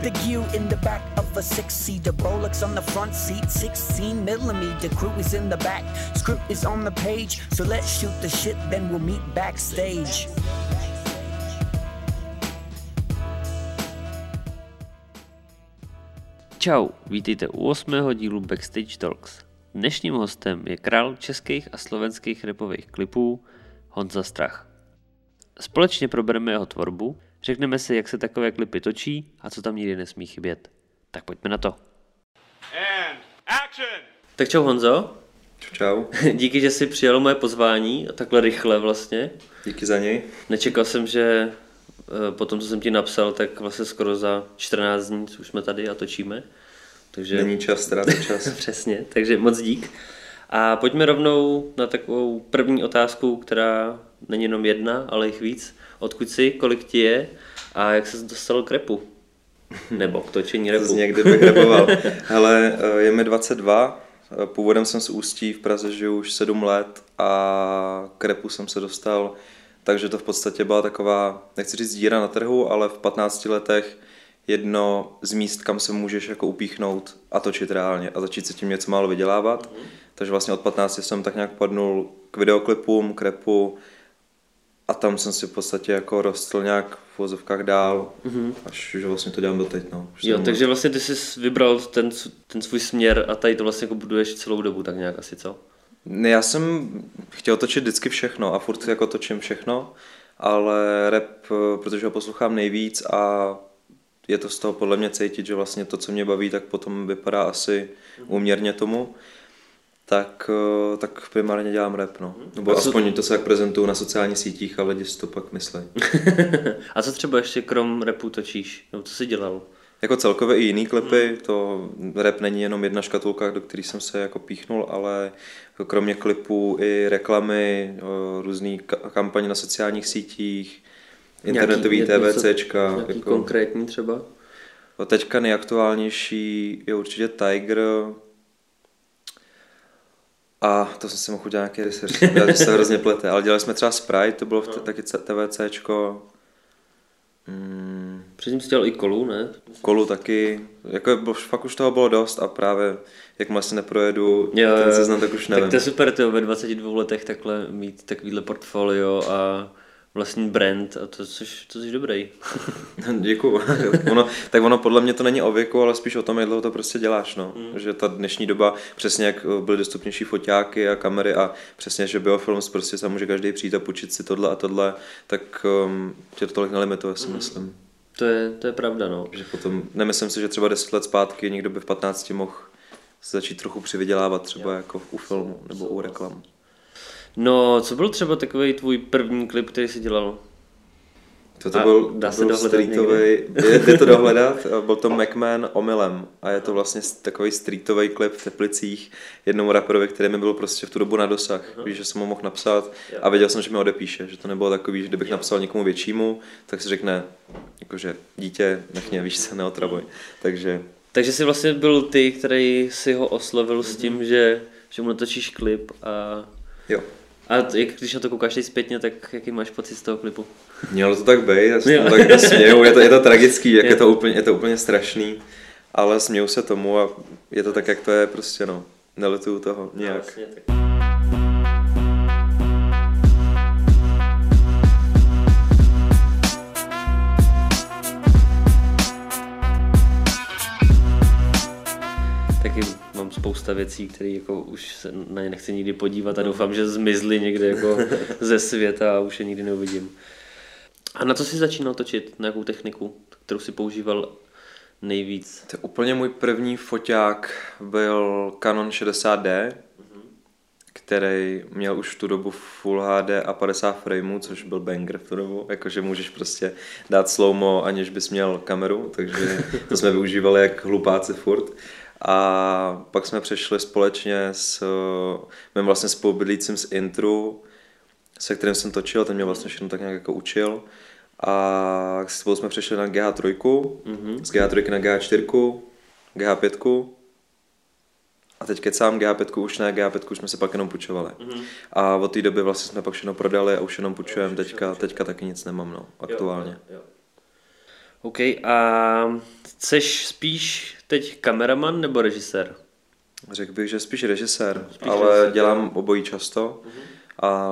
Montague in the back of a six-seater, Rolex on the front seat, 16 millimeter. Crew is in the back, script is on the page. So let's shoot the shit, then we'll meet backstage. Čau, vítejte u osmého dílu Backstage Talks. Dnešním hostem je král českých a slovenských repových klipů Honza Strach. Společně probereme jeho tvorbu, řekneme si, jak se takové klipy točí a co tam nikdy nesmí chybět. Tak pojďme na to. And action! Tak čau Honzo, Čau, díky, že jsi přijal moje pozvání a takhle rychle vlastně. díky za něj. Nečekal jsem, že eh, po tom, co jsem ti napsal, tak vlastně skoro za 14 dní už jsme tady a točíme. Takže... Není čas, ztrácet čas. Přesně, takže moc dík. A pojďme rovnou na takovou první otázku, která není jenom jedna, ale jich víc. Odkud jsi, kolik ti je a jak se dostal k repu? Nebo k točení repu? někdy bych repoval. Hele, eh, je mi 22, eh, původem jsem z Ústí, v Praze žiju už 7 let a k repu jsem se dostal, takže to v podstatě byla taková, nechci říct díra na trhu, ale v 15 letech jedno z míst, kam se můžeš jako upíchnout a točit reálně a začít se tím něco málo vydělávat. Takže vlastně od 15 jsem tak nějak padnul k videoklipům, k repu a tam jsem si v podstatě jako rostl nějak v vozovkách dál, až že vlastně to dělám doteď. No. Už Jo, takže vlastně ty jsi vybral ten, ten svůj směr a tady to vlastně jako buduješ celou dobu, tak nějak asi, co? Ne, Já jsem chtěl točit vždycky všechno a furt jako točím všechno, ale rap, eh, protože ho poslouchám nejvíc a je to z toho podle mě cítit, že vlastně to, co mě baví, tak potom vypadá asi úměrně tomu, tak, eh, tak primárně dělám rap, no. Nebo A co- aspoň to se jak prezentuju na sociálních sítích a lidi si to pak myslí. a co třeba ještě krom repu točíš? Nebo co jsi dělal? Jako celkově i jiný klipy, to rap není jenom jedna škatulka, do které jsem se jako píchnul, ale kromě klipů i reklamy, různý ka- kampaně na sociálních sítích, internetový TVCčka. Nějaký Jako, konkrétní třeba? o, teďka nejaktuálnější je určitě Tiger, a to jsem si mohl udělat nějaký research, já že se hrozně plete, ale dělali jsme třeba Sprite, to bylo v t- taky C- TVCčko, mm, Předtím jsi dělal i kolu, ne? kolu taky, jako bo- fakt už toho bylo dost a právě jakmile si neprojedu Jo, ten seznam, tak už nevím. Tak to je super, tyjo, ve 22 letech takhle mít takovýhle portfolio a vlastní brand a to což, to jsi dobrý. Děkuju. ono, tak ono podle mě to není o věku, ale spíš o tom, jak dlouho to prostě děláš. No. Mm. Že ta dnešní doba, přesně jak eh, byly dostupnější foťáky a kamery a přesně, že biofilm prostě se může každý přijít a půjčit si tohle a tohle, tak um, tě to tolik nelimituje, Mm. si myslím. To je, to je pravda, no. Že potom, nemyslím si, že třeba 10 let zpátky někdo by v 15 mohl se začít trochu přivydělávat třeba jako u filmu nebo u reklam. No, co byl třeba takový tvůj první klip, který jsi dělal? To, to byl, dá se byl streetový, je, jde to dohledat, byl to McMahon omylem. A je to vlastně takový streetový klip v Teplicích jednomu raperovi, který mi byl prostě v tu dobu na dosah. Víš, že jsem ho mohl napsat. A věděl jsem, že mi odepíše, že to nebylo takový, že kdybych napsal někomu většímu, tak si řekne, jakože dítě, nech mě, víš se, neotravuj. Takže Takže jsi vlastně byl ty, který si ho oslovil s tím, že, že mu natočíš klip a, jo, a jak, když na to koukáš teď zpětně, tak jaký máš pocit z toho klipu? mělo to tak být, já se tak směju, je to, je to tragický, jak Je. je to úplně, je to úplně strašný, ale směju se tomu a je to tak, jak to je prostě, no. Nelituju toho nějak. Vlastně, tak. Spousta věcí, které jako už se na ně nechci nikdy podívat a doufám, že zmizly někde jako ze světa a už je nikdy neuvidím. A na co jsi začínal točit? Na jakou techniku, kterou si používal nejvíc? To je úplně můj první foťák byl Canon 60D, který měl už v tu dobu Full HD a 50 frameů, což byl banger v tu dobu, jakože můžeš prostě dát slowmo, aniž bys měl kameru, takže to jsme využívali jak hlupáci furt. A pak jsme přešli společně s mým vlastně spolubydlícím z Intru, se kterým jsem točil, ten mě vlastně všechno tak nějak jako učil. A spolu jsme přešli na GH3, mm-hmm. z GH3 na GH4, GH5 a teď kecám GH5 už ne, GH5 už jsme se pak jenom půjčovali. Mm-hmm. A od té doby vlastně jsme pak všechno prodali a už jenom půjčujeme, teďka, teďka taky nic nemám, no, aktuálně. Jo, jo. OK, a seš spíš teď kameraman nebo režisér? Řekl bych, že spíš režisér, Spíš ale režisér. dělám obojí často a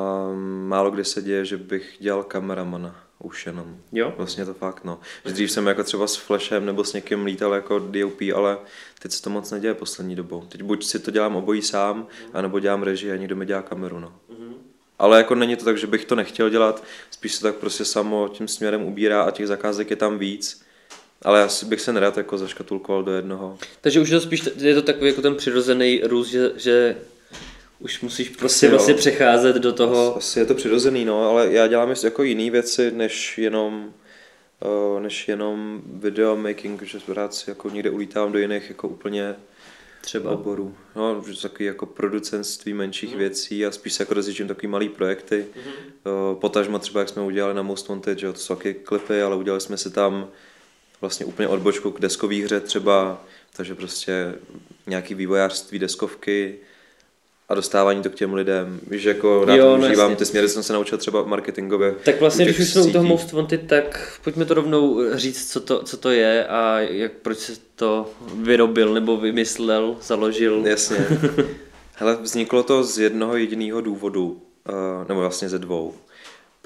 málo kdy se děje, že bych dělal kameramana už jenom. Jo? Vlastně to fakt, no. Že dřív jsem jako třeba s Flashem nebo s někým lítal jako DOP, ale teď se to moc neděje poslední dobou. Teď buď si to dělám obojí sám, anebo dělám režii a někdo mi dělá kameru, no. Ale jako není to tak, že bych to nechtěl dělat, spíš se tak prostě samo tím směrem ubírá a těch zakázek je tam víc. Ale já bych se nerad jako zaškatulkoval do jednoho. Takže už je to spíš, je to takový jako ten přirozený růst, že, že už musíš prostě jo. vlastně přecházet do toho. Asi je to přirozený, no, ale já dělám jako jiné věci, než jenom uh, než jenom video making, že rád si jako někde ulítám do jiných jako úplně Třeba. oborů. No, že takový jako producentství menších Mhm. věcí a spíš se jako rozjíždím takový malý projekty. Uh, potažmo třeba, jak jsme udělali na Most Wanted, že to jsou taky klipy, ale udělali jsme si tam vlastně úplně odbočku k deskové hře třeba, takže prostě nějaký vývojářství, deskovky a dostávání to k těm lidem. Víš, že jako rád Jo, no užívám, jasně. ty směry jsem se naučil třeba marketingově. Tak vlastně, když už jsme u toho. Most Wanted, tak pojďme to rovnou říct, co to, co to je a jak, proč se to vyrobil nebo vymyslel, založil. Jasně. Hele, vzniklo to z jednoho jediného důvodu, uh, nebo vlastně ze dvou.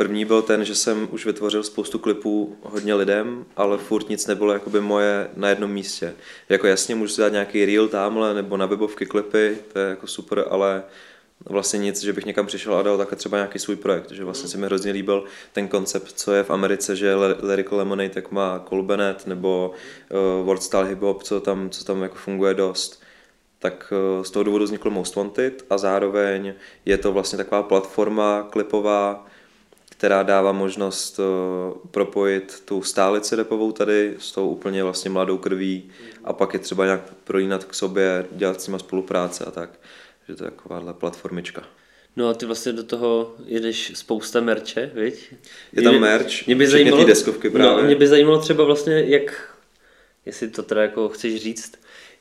První byl ten, že jsem už vytvořil spoustu klipů hodně lidem, ale furt nic nebylo jakoby moje na jednom místě. Jako jasně můžu si dát nějaký reel tamhle, nebo na webovky klipy, to je jako super, ale vlastně nic, že bych někam přišel a dal takhle třeba nějaký svůj projekt, že vlastně se mi hrozně líbil ten koncept, co je v Americe, že Lyrical Lemonade tak má Cole Bennett nebo uh, World Style Hip Hop, co tam, co tam jako funguje dost tak eh, z toho důvodu vznikl Most Wanted a zároveň je to vlastně taková platforma klipová, která dává možnost eh, propojit tu stálici repovou tady s tou úplně vlastně mladou krví a pak je třeba nějak prolínat k sobě, dělat s nima spolupráce a tak. Že to je takováhle platformička. No a ty vlastně do toho jedeš spousta merče, viď? Je tam merch, mě by zajímalo, deskovky právě. No, mě by zajímalo třeba vlastně, jak, jestli to teda jako chceš říct,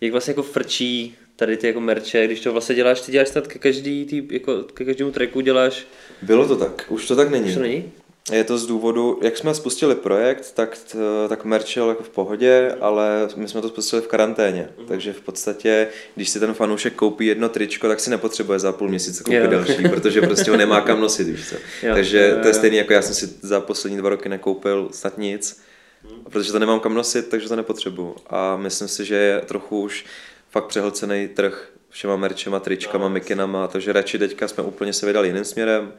jak vlastně jako frčí tady ty jako merče, když to vlastně děláš, ty děláš snad ke každý, tý, jako ke každému tracku děláš, Bylo to tak, už to tak není. už to není? Je to z důvodu, jak jsme spustili projekt, tak, t- tak merch jel jako v pohodě, ale my jsme to spustili v karanténě. Mhm. Takže v podstatě, když si ten fanoušek koupí jedno tričko, tak si nepotřebuje za půl měsíce koupit Jo. další, protože prostě ho nemá kam nosit, víš co. Jo, Takže jo, to je stejné, jako já jsem si za poslední dva roky nekoupil snad nic, Mhm. protože to nemám kam nosit, takže to nepotřebuju. A myslím si, že je trochu už fakt přehlcený trh všema merčema, tričkama, mikinama, takže radši teďka jsme úplně se vydali jiným směrem,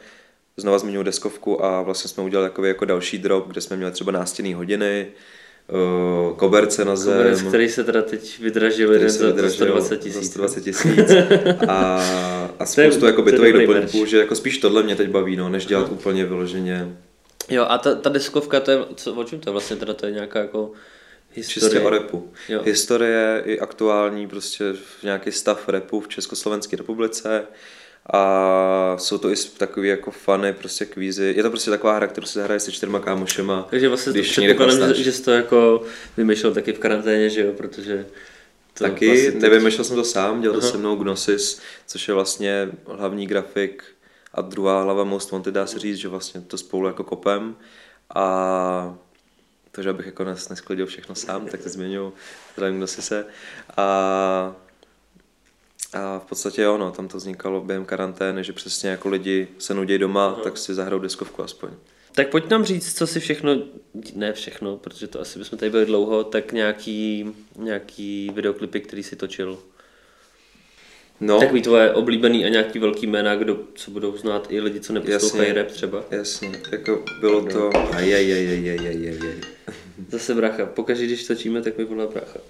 znova zmiňuji deskovku a vlastně jsme udělali takový jako další drop, kde jsme měli třeba nástěnné hodiny, eh, koberce na zem, Koberec, který se teda teď vydražil jeden se za, vydražil 120 za tisíc. 120 tisíc. A, a je- spoustu jako to je bytových dobrý doplňků, že jako spíš tohle mě teď baví, no, než dělat úplně vyloženě. Jo, a ta, ta deskovka, to je, co, o čem to je vlastně teda, to je nějaká jako historie. Čistě o repu. Jo. Historie i aktuální prostě nějaký stav repu v Československé republice a jsou to i takový jako fany, prostě kvízy. Je to prostě taková hra, kterou se hraje se čtyřma kámošema. Takže vlastně to když někde předpokládám, že, že jsi to jako vymýšlel taky v karanténě, že jo, protože to Taky, vlastně nevymýšlel jsem to sám, dělal to Aha. se mnou Gnosis, což je vlastně hlavní grafik a druhá hlava Most Wanted, dá se říct, že vlastně to spolu jako kopem a to, že abych jako nes, nesklidil všechno sám, tak to zmiňuji, zdravím Gnosise a a v podstatě jo, no, tam to vznikalo během karantény, že přesně jako lidi se nudí doma, tak si zahrajou deskovku aspoň. Tak pojď nám říct, co si všechno, ne všechno, protože to asi bychom tady byli dlouho, tak nějaký, nějaký videoklipy, který si točil. No. Takový tvoje oblíbený a nějaký velký jména, kdo, co budou znát i lidi, co neposlouchají rap třeba. Jasně, jako bylo no. to... Ajajajajajajajaj. Zase brácha, pokaždé, když točíme, tak mi volá brácha.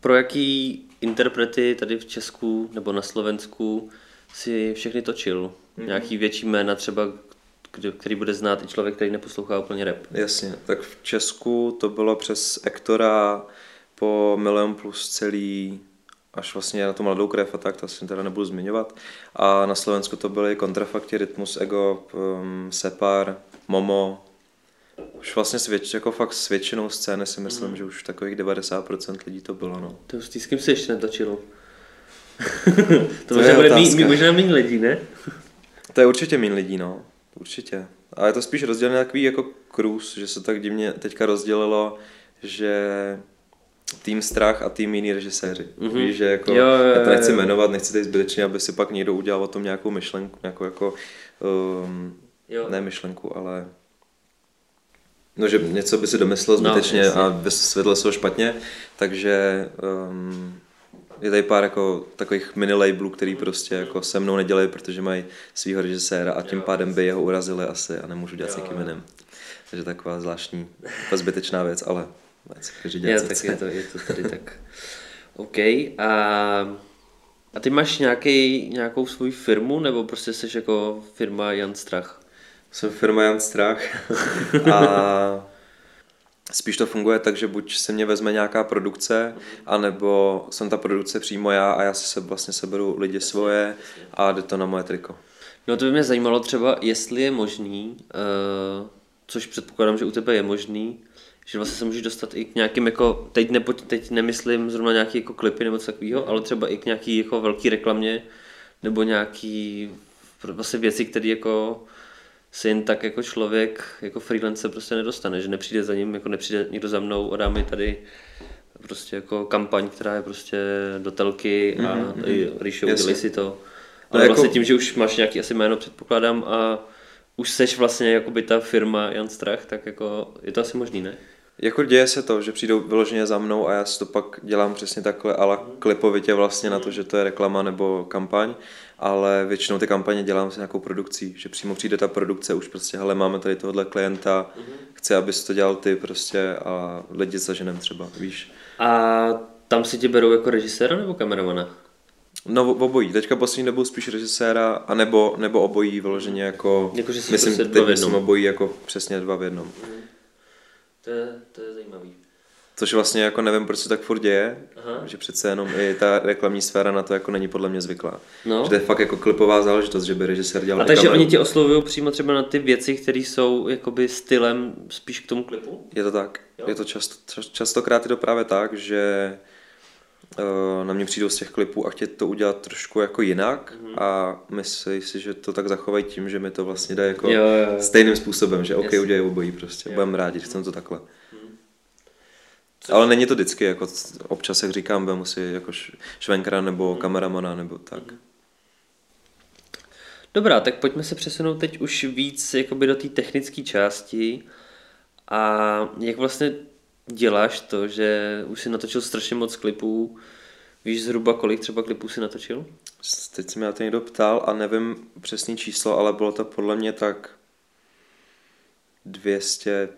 Pro jaký interprety tady v Česku nebo na Slovensku si všechny točil? Mm-hmm. Nějaký větší jména třeba, který bude znát i člověk, který neposlouchá úplně rap. Jasně, tak v Česku to bylo přes Ektora po Milion plus celý až vlastně na tu mladou krev a tak, to asi teda nebudu zmiňovat. A na Slovensku to byly Kontrafakti, Rytmus, Ego, um, Separ, Momo. Už vlastně s, věč, jako fakt s většinou scény si myslím, mm. že už takových 90% lidí to bylo. No. To s s kým se ještě netočil? to, To možná bude mý, otázka. možná méně lidí, ne? To je určitě méně lidí, no. Určitě. A je to spíš rozdělené takový jako cruise, že se tak divně teďka rozdělilo, že tým strach a tým jiný režiséři. Mm-hmm. Víš, že jako, Jo, jo, já to nechci jo. jmenovat, nechci tady zbytečně, aby si pak někdo udělal o tom nějakou myšlenku, nějakou jako, um, Jo. ne myšlenku, ale no, že něco by si domyslel No, zbytečně jasně. a vysvětlil se ho špatně, takže um, je tady pár jako takových mini labelů, který prostě jako se mnou nedělají, protože mají svého režiséra a tím pádem by jeho urazili asi a nemůžu dělat s někým jiným. Takže taková zvláštní, zbytečná věc, ale si každý dělá, co tak je to, je to tady tak. OK. A, a ty máš nějaký, nějakou svou firmu, nebo prostě jsi jako firma Jan Strach? Jsem firma Jan Strach a spíš to funguje tak, že buď se mě vezme nějaká produkce, anebo jsem ta produkce přímo já a já si se vlastně seberu lidi svoje a jde to na moje triko. No to by mě zajímalo třeba, jestli je možný, uh, což předpokládám, že u tebe je možný, že vlastně se můžeš dostat i k nějakým jako, teď, nepo, teď nemyslím zrovna nějaký jako klipy nebo něco takového, ale třeba i k nějaký jako velký reklamě, nebo nějaký vlastně věci, které jako se jen tak jako člověk, jako freelancer prostě nedostane, že nepřijde za ním, jako nepřijde někdo za mnou a dá mi tady prostě jako kampaň, která je prostě do telky a mm-hmm. Ríšo, Jasně. udělej si to. No, Ale jako- vlastně tím, že už máš nějaký asi jméno, předpokládám, a už seš vlastně jakoby ta firma Jan Strach, tak jako je to asi možný, ne? Jako děje se to, že přijdou vyloženě za mnou a já si to pak dělám přesně takhle, ale klipovitě vlastně na to, že to je reklama nebo kampaň, ale většinou ty kampaně dělám s nějakou produkcí, že přímo přijde ta produkce, už prostě, hele, máme tady tohle klienta, chci, abys to dělal ty prostě a lidi zaženem třeba, víš. A tam si tě berou jako režiséra nebo kameramana? No obojí, teďka poslední dobou spíš režiséra, a nebo, nebo obojí vyloženě jako, Jako, že jsi myslím, prostě teď v jednom. myslím obojí jako přesně dva v jednom. To je, to je zajímavý. Což vlastně jako nevím, proč se tak furt děje, Aha. že přece jenom i ta reklamní sféra na to jako není podle mě zvyklá. No. Že to je fakt jako klipová záležitost, že by režisér dělal A takže kameru. oni tě oslovují přímo třeba na ty věci, které jsou jakoby stylem spíš k tomu klipu? Je to tak. Jo. Je to často, čas- častokrát je to právě tak, že na mě přijdou z těch klipů a chtějí to udělat trošku jako jinak Mhm. a myslí si, že to tak zachovají tím, že mi to vlastně dají jako Jo, jo, jo. stejným způsobem, že OK, Jasně. udělají obojí prostě, Jo. budeme rádi, chceme to takhle. Ale není to vždycky, jako občas, jak říkám, vemu si jako švenkra Mhm. nebo kameramana nebo tak. Dobrá, tak pojďme se přesunout teď už víc jakoby do té technické části. A jak vlastně děláš to, že už si natočil strašně moc klipů, víš zhruba kolik třeba klipů si natočil? Teď se mě na to někdo ptal a nevím přesný číslo, ale bylo to podle mě tak 200,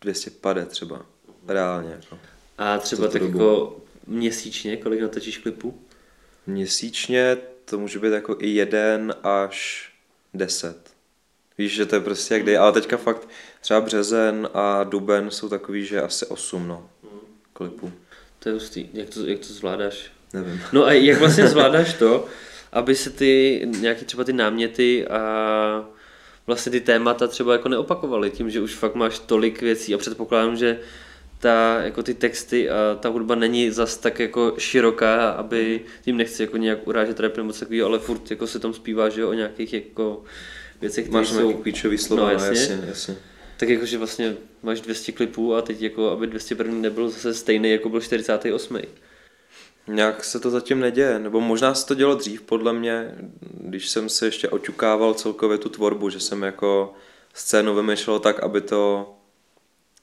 250 třeba, reálně. Jako. A třeba tak dobu. jako měsíčně, kolik natočíš klipů? Měsíčně to může být jako i jeden až deset. Víš, že to je prostě jak dej, ale teďka fakt třeba březen a duben jsou takový, že asi osm, no, klipů. To je hustý. Jak to, jak to zvládáš? Nevím. No a jak vlastně zvládáš to, aby se ty nějaký třeba ty náměty a vlastně ty témata třeba jako neopakovaly tím, že už fakt máš tolik věcí a předpokládám, že ta, jako ty texty a ta hudba není zas tak jako široká, aby tím nechci jako nějak urážet rap nebo takového, ale furt jako se tam zpívá, že jo, o nějakých jako věcech, které Máš jsou... nějaký klíčový slova, No, jasně. jasně, jasně. Tak jakože vlastně máš 200 klipů a teď jako, aby 201 nebyl zase stejný, jako byl 48. Nějak se to zatím neděje, nebo možná se to dělo dřív, podle mě, když jsem se ještě oťukával celkově tu tvorbu, že jsem jako scénu vymýšlel tak, aby to,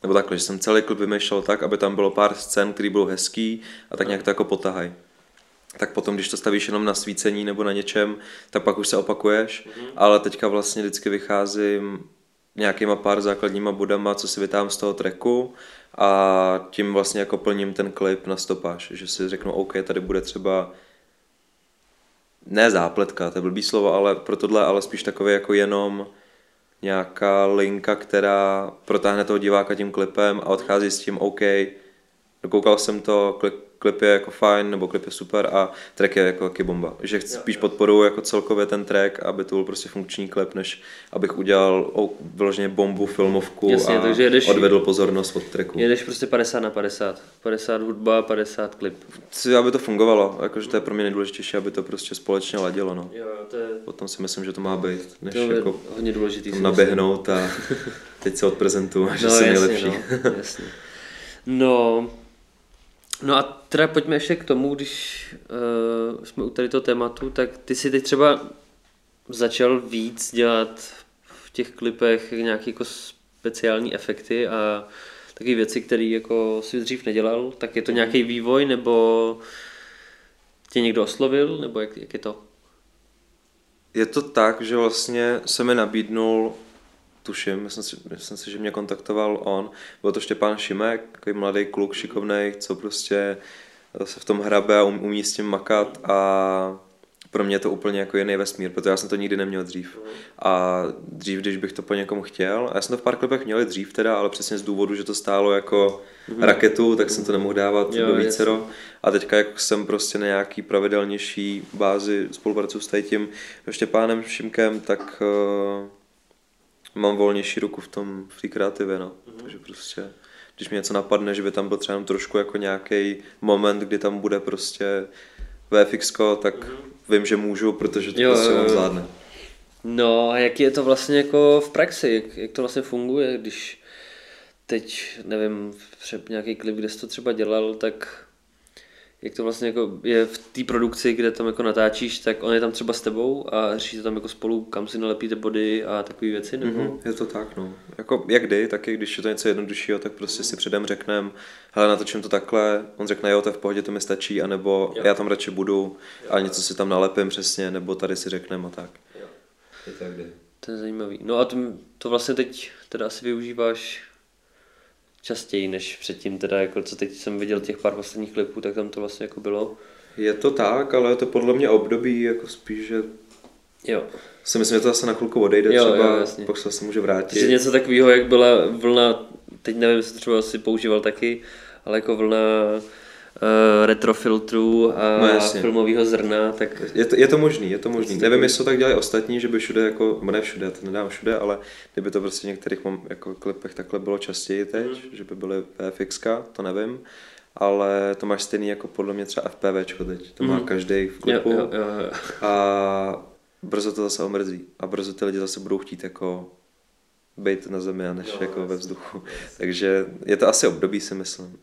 nebo takhle, že jsem celý klip vymýšlel tak, aby tam bylo pár scén, které budou hezký a tak nějak to jako potahaj. Tak potom, když to stavíš jenom na svícení nebo na něčem, tak pak už se opakuješ, ale teďka vlastně vždycky vycházím nějakýma pár základníma bodama, co si vytám z toho tracku a tím vlastně jako plním ten klip na stopáž, že si řeknu, OK, tady bude třeba ne zápletka, to je blbý slovo, ale pro tohle, ale spíš takové jako jenom nějaká linka, která protáhne toho diváka tím klipem a odchází s tím OK, dokoukal jsem to, klip, klip je jako fajn, nebo klip je super a track je jako taky bomba. Že chci, spíš podporuji jako celkově ten track, aby to byl prostě funkční klip, než abych udělal oh, vyloženě bombu, filmovku Jasně, a takže jedeš- odvedl pozornost od tracku. Jedeš prostě 50 na 50. 50 hudba, 50 klip. Chci, aby to fungovalo, jakože to je pro mě nejdůležitější, aby to prostě společně ladilo, no. Jo, to je, Potom si myslím, že to má být, než to je jako hodně důležitý. naběhnout a teď se odprezentuju, že No jsem jasně, nejlepší. no, jasně. No, no a teda pojďme ještě k tomu, když uh, jsme u tady toho tématu, tak ty si teď třeba začal víc dělat v těch klipech nějaké jako speciální efekty a takové věci, které jako si dřív nedělal, tak je to nějaký vývoj, nebo tě někdo oslovil, nebo jak, jak je to? Je to tak, že vlastně se mi nabídnul, tuším, myslím si, myslím si, že mě kontaktoval on, byl to Štěpán Šimek, takový mladý kluk, šikovný, co prostě se v tom hrabe a um- umí s tím makat a pro mě je to úplně jako jiný vesmír, protože já jsem to nikdy neměl dřív. A dřív, když bych to po někom chtěl, a já jsem to v pár klipech měl dřív teda, ale přesně z důvodu, že to stálo jako raketu, tak jsem to nemohl dávat Jo, do vícero. A teďka jak jsem prostě na nějaký pravidelnější bázi spolupracuji s tím Štěpánem Šimkem, tak uh, mám volnější ruku v tom v té kreativě, no. Takže prostě když mi něco napadne, že by tam byl třeba jenom trošku jako nějaký moment, kdy tam bude prostě VFX, tak vím, že můžu, protože to Jo, prostě jo. zvládne. No a jak je to vlastně jako v praxi, jak, jak to vlastně funguje, když teď, nevím, před nějaký klip, kde jsi to třeba dělal, tak jak to vlastně jako je v té produkci, kde tam jako natáčíš, tak on je tam třeba s tebou a řešíte tam jako spolu, kam si nalepíte body a takové věci, nebo? Mhm, je to tak, no. Jako jak kdy, taky když je to něco jednoduššího, tak prostě si předem řekneme, hele, natočím to takhle, on řekne, jo, to je v pohodě, to mi stačí, anebo já tam radši budu, a něco si tam nalepím přesně, nebo tady si řekneme a tak. Je to jak kdy. To je zajímavý. No a to, to vlastně teď teda asi využíváš častěji než předtím, teda jako co teď jsem viděl těch pár posledních klipů, tak tam to vlastně jako bylo. Je to tak, ale je to podle mě období jako spíš, že Jo. si myslím, že to zase na chvilku odejde Jo, třeba, jo, jasně. pak se zase může vrátit. Takže něco takového, jak byla vlna, teď nevím, jestli to třeba si používal taky, ale jako vlna uh, retrofiltrů a No jasně. filmového zrna, tak Je to, je to možný, je to možný. Nevím, jestli to tak dělají ostatní, že by všude jako, ne všude, to nedám všude, ale kdyby to prostě v některých mom- jako klipech takhle bylo častěji teď, Mhm. že by byly VFX, to nevím, ale to máš stejný jako podle mě třeba FPVčko teď, to má každý v jo, klipu jo, jo, jo. a brzo to zase omrzí a brzo ty lidi zase budou chtít jako být na zemi a než jako ve vzduchu. Takže je to asi období, si myslím.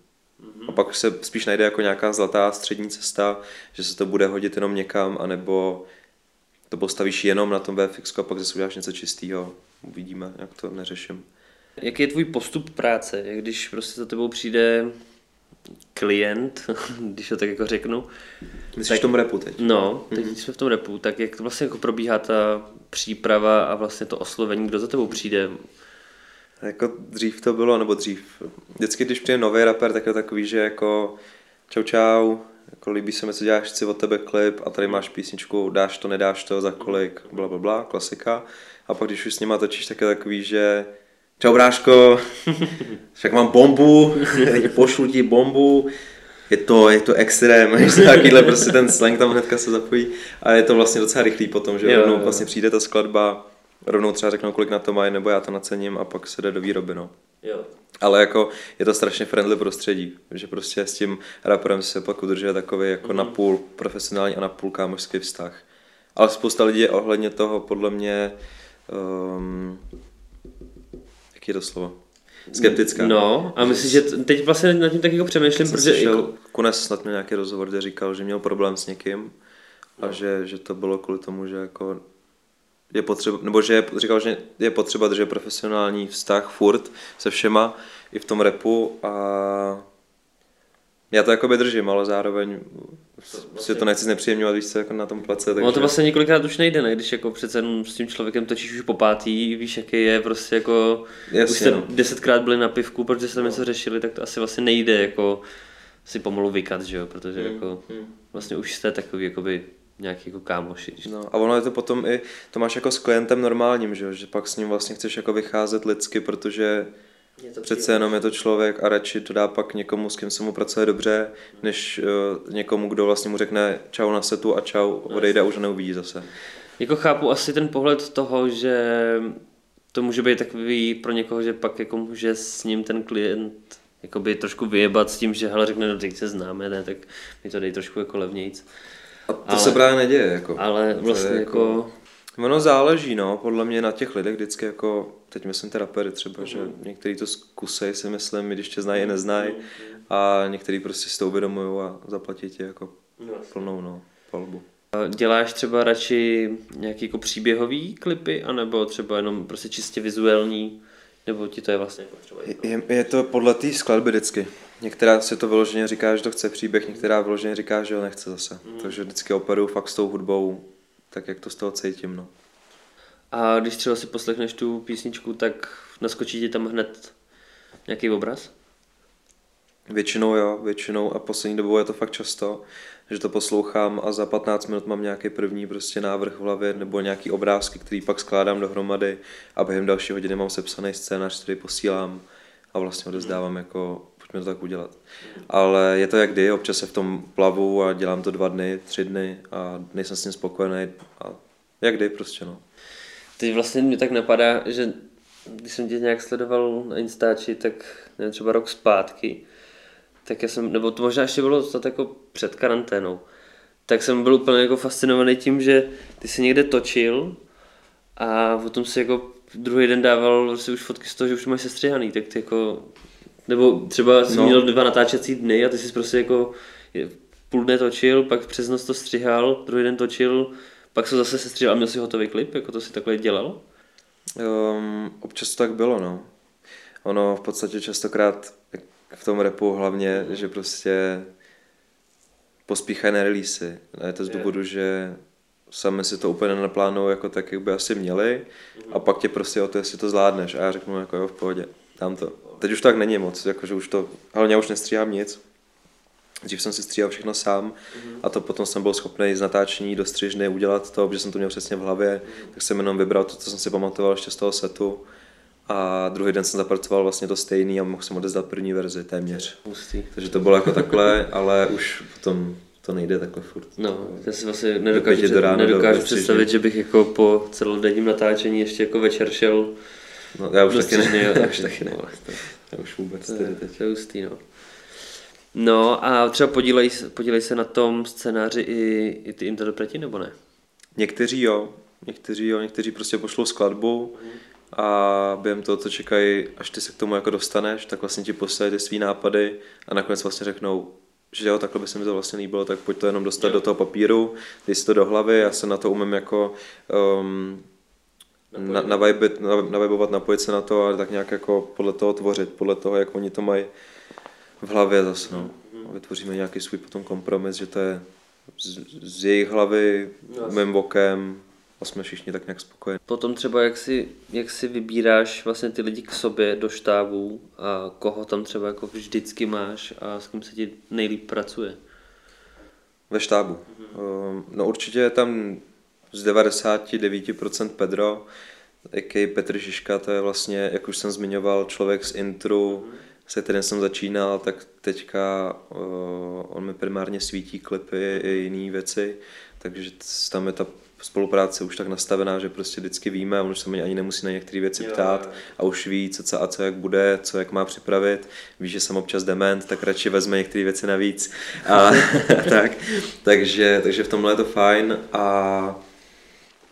A pak se spíš najde jako nějaká zlatá střední cesta, že se to bude hodit jenom někam, anebo to postavíš jenom na tom VFX a pak zase uděláš něco čistého. Uvidíme, jak to neřeším. Jaký je tvůj postup práce, když prostě za tebou přijde klient, když to tak jako řeknu, Myslíš v tom repu teď? No, teď mm-hmm. jsme v tom repu, tak jak to vlastně jako probíhá ta příprava a vlastně to oslovení, kdo za tebou přijde? Jako dřív to bylo, nebo dřív. Vždycky, když přijde nový rapper, tak je takový, že jako čau čau, jako líbí se mi, co děláš, chci od tebe klip a tady máš písničku, dáš to, nedáš to, za kolik, bla, bla, bla, klasika. A pak, když už s nima točíš, tak je takový, že čau bráško, však mám bombu, pošlu ti bombu, je to, je to extrém, takovýhle prostě ten slang tam hnedka se zapojí a je to vlastně docela rychlý potom, že Jo, jo. vlastně přijde ta skladba, rovnou třeba řeknou, kolik na to mají, nebo já to nacením a pak se jde do výroby, no. Jo. Ale jako je to strašně friendly prostředí, že prostě s tím raperem se pak udržuje takový jako mm. napůl profesionální a napůl kámošský vztah. Ale spousta lidí je ohledně toho podle mě, um, jaký je to slovo? Skeptická. No, a myslím, že teď vlastně nad tím tak jako přemýšlím, Jsem protože slyšel, jako, Kunes snad měl nějaký rozhovor, kde říkal, že měl problém s někým a že, že to bylo kvůli tomu, že jako je potřeba, nebo že je, říkal, že je potřeba držet profesionální vztah furt se všema i v tom repu a já to jakoby držím, ale zároveň si to nechci znepříjemňovat, víš co, jako na tom place, takže... ono to vlastně několikrát už nejde, ne? Když jako přece jenom s tím člověkem točíš už po pátý, víš, jaký je prostě jako, Jasně, už jste no. desetkrát byli na pivku, protože jste tam něco řešili, tak to asi vlastně nejde jako si pomalu vykat, že jo, protože jako vlastně už jste takový jakoby nějaký jako kámoši. No, a ono je to potom i, to máš jako s klientem normálním, že, jo, že pak s ním vlastně chceš jako vycházet lidsky, protože Je to přece jenom je to člověk a radši to dá pak někomu, s kým se mu pracuje dobře, než uh, někomu, kdo vlastně mu řekne čau na setu a čau, odejde a už ho neuvidí zase. Jako chápu asi ten pohled toho, že to může být takový pro někoho, že pak jako může s ním ten klient jakoby trošku vyjebat s tím, že hele řekne, no teď se známe, ne, tak mi to dej trošku jako levnějc. A to Ale- se právě neděje. Jako. Ale vlastně jako... Ono záleží, no, podle mě na těch lidech vždycky jako, teď myslím ty rapery třeba, že některý to zkusej si myslím, i když tě znají, neznají a některý prostě si to uvědomují a zaplatí ti jako plnou, no, palbu. Děláš třeba radši nějaký jako příběhový klipy, anebo třeba jenom prostě čistě vizuální, nebo ti to je vlastně jako třeba? Je, je to podle té skladby vždycky. Některá si to vyloženě říká, že to chce příběh, některá vyloženě říká, že ho nechce zase. Takže vždycky operuju fakt s tou hudbou, tak jak to z toho cítím, no. A když třeba si poslechneš tu písničku, tak naskočí ti tam hned nějaký obraz? Většinou jo, většinou a poslední dobou je to fakt často, že to poslouchám a za 15 minut mám nějaký první prostě návrh v hlavě nebo nějaký obrázky, který pak skládám dohromady a během další hodiny mám sepsaný scénář, který posílám a vlastně odezdávám jako, pojďme to tak udělat. Ale je to jak kdy, občas se v tom plavu a dělám to dva dny, tři dny a nejsem s tím spokojený a jak kdy prostě no. Teď vlastně mě tak napadá, že když jsem tě nějak sledoval na Instači, tak nevím, třeba rok zpátky, tak já jsem, nebo to možná ještě bylo snad jako před karanténou, tak jsem byl úplně jako fascinovaný tím, že ty jsi někde točil a potom si jako druhý den dával prostě už fotky z toho, že už máš sestřihaný, tak ty jako, nebo třeba jsi No. měl dva natáčecí dny a ty jsi prostě jako půl dne točil, pak přes noc to střihal, druhý den točil, pak se zase sestřihal a měl si hotový klip, jako to si takhle dělal? Um, občas to tak bylo, no. Ono v podstatě častokrát v tom repu hlavně, že prostě pospíchají na releasy. A je to z důvodu, že sami si to úplně nenaplánují jako tak, jak by asi měli a pak tě prostě o to, jestli to zvládneš a já řeknu jako jo, v pohodě, dám to. Teď už tak není moc, jakože už to, hlavně já už nestříhám nic. Dřív jsem si stříhal všechno sám a to potom jsem byl schopný z natáčení do střižny udělat to, protože jsem to měl přesně v hlavě, tak jsem jenom vybral to, co jsem si pamatoval ještě z toho setu a druhý den jsem zapracoval vlastně to stejný a mohl jsem odezdat první verzi téměř. Hustý. Takže to bylo jako takhle, ale už potom to nejde takhle furt. No, já si vlastně nedokážu, do rána nedokážu do představit, že bych jako po celodenním natáčení ještě jako večer šel No, já už taky ne, jo, já už taky ne. to- Já už vůbec To tedy je, teď. to je hustý, no. No a třeba podílej, se- podílej se na tom scénáři i, i ty interpreti, nebo ne? Někteří jo, někteří jo, někteří prostě pošlou skladbu a během toho, co čekají, až ty se k tomu jako dostaneš, tak vlastně ti poslali ty svý nápady a nakonec vlastně řeknou, že jo, takhle by se mi to vlastně líbilo, tak pojď to jenom dostat do toho papíru, dej si to do hlavy, já se na to umím jako um, na, navibit, navibovat, napojit se na to a tak nějak jako podle toho tvořit, podle toho, jak oni to mají v hlavě zase, no. Vytvoříme nějaký svůj potom kompromis, že to je z, z jejich hlavy, mým bokem a jsme všichni tak nějak spokojení. Potom třeba jak si, jak si vybíráš vlastně ty lidi k sobě do štábu a koho tam třeba jako vždycky máš a s kým se ti nejlíp pracuje. Ve štábu. Um, No určitě je tam z 99% Pedro, jaký Petr Žižka, to je vlastně, jak už jsem zmiňoval, člověk z intru, se kterým jsem začínal, tak teďka uh, on mi primárně svítí klipy i jiné věci, takže tam je ta spolupráce už tak nastavená, že prostě vždycky víme, on už se mě ani nemusí na některé věci ptát a už ví, co, co a co jak bude, co jak má připravit. Ví, že jsem občas dement, tak radši vezme některé věci navíc. A, tak, takže, takže v tomhle je to fajn a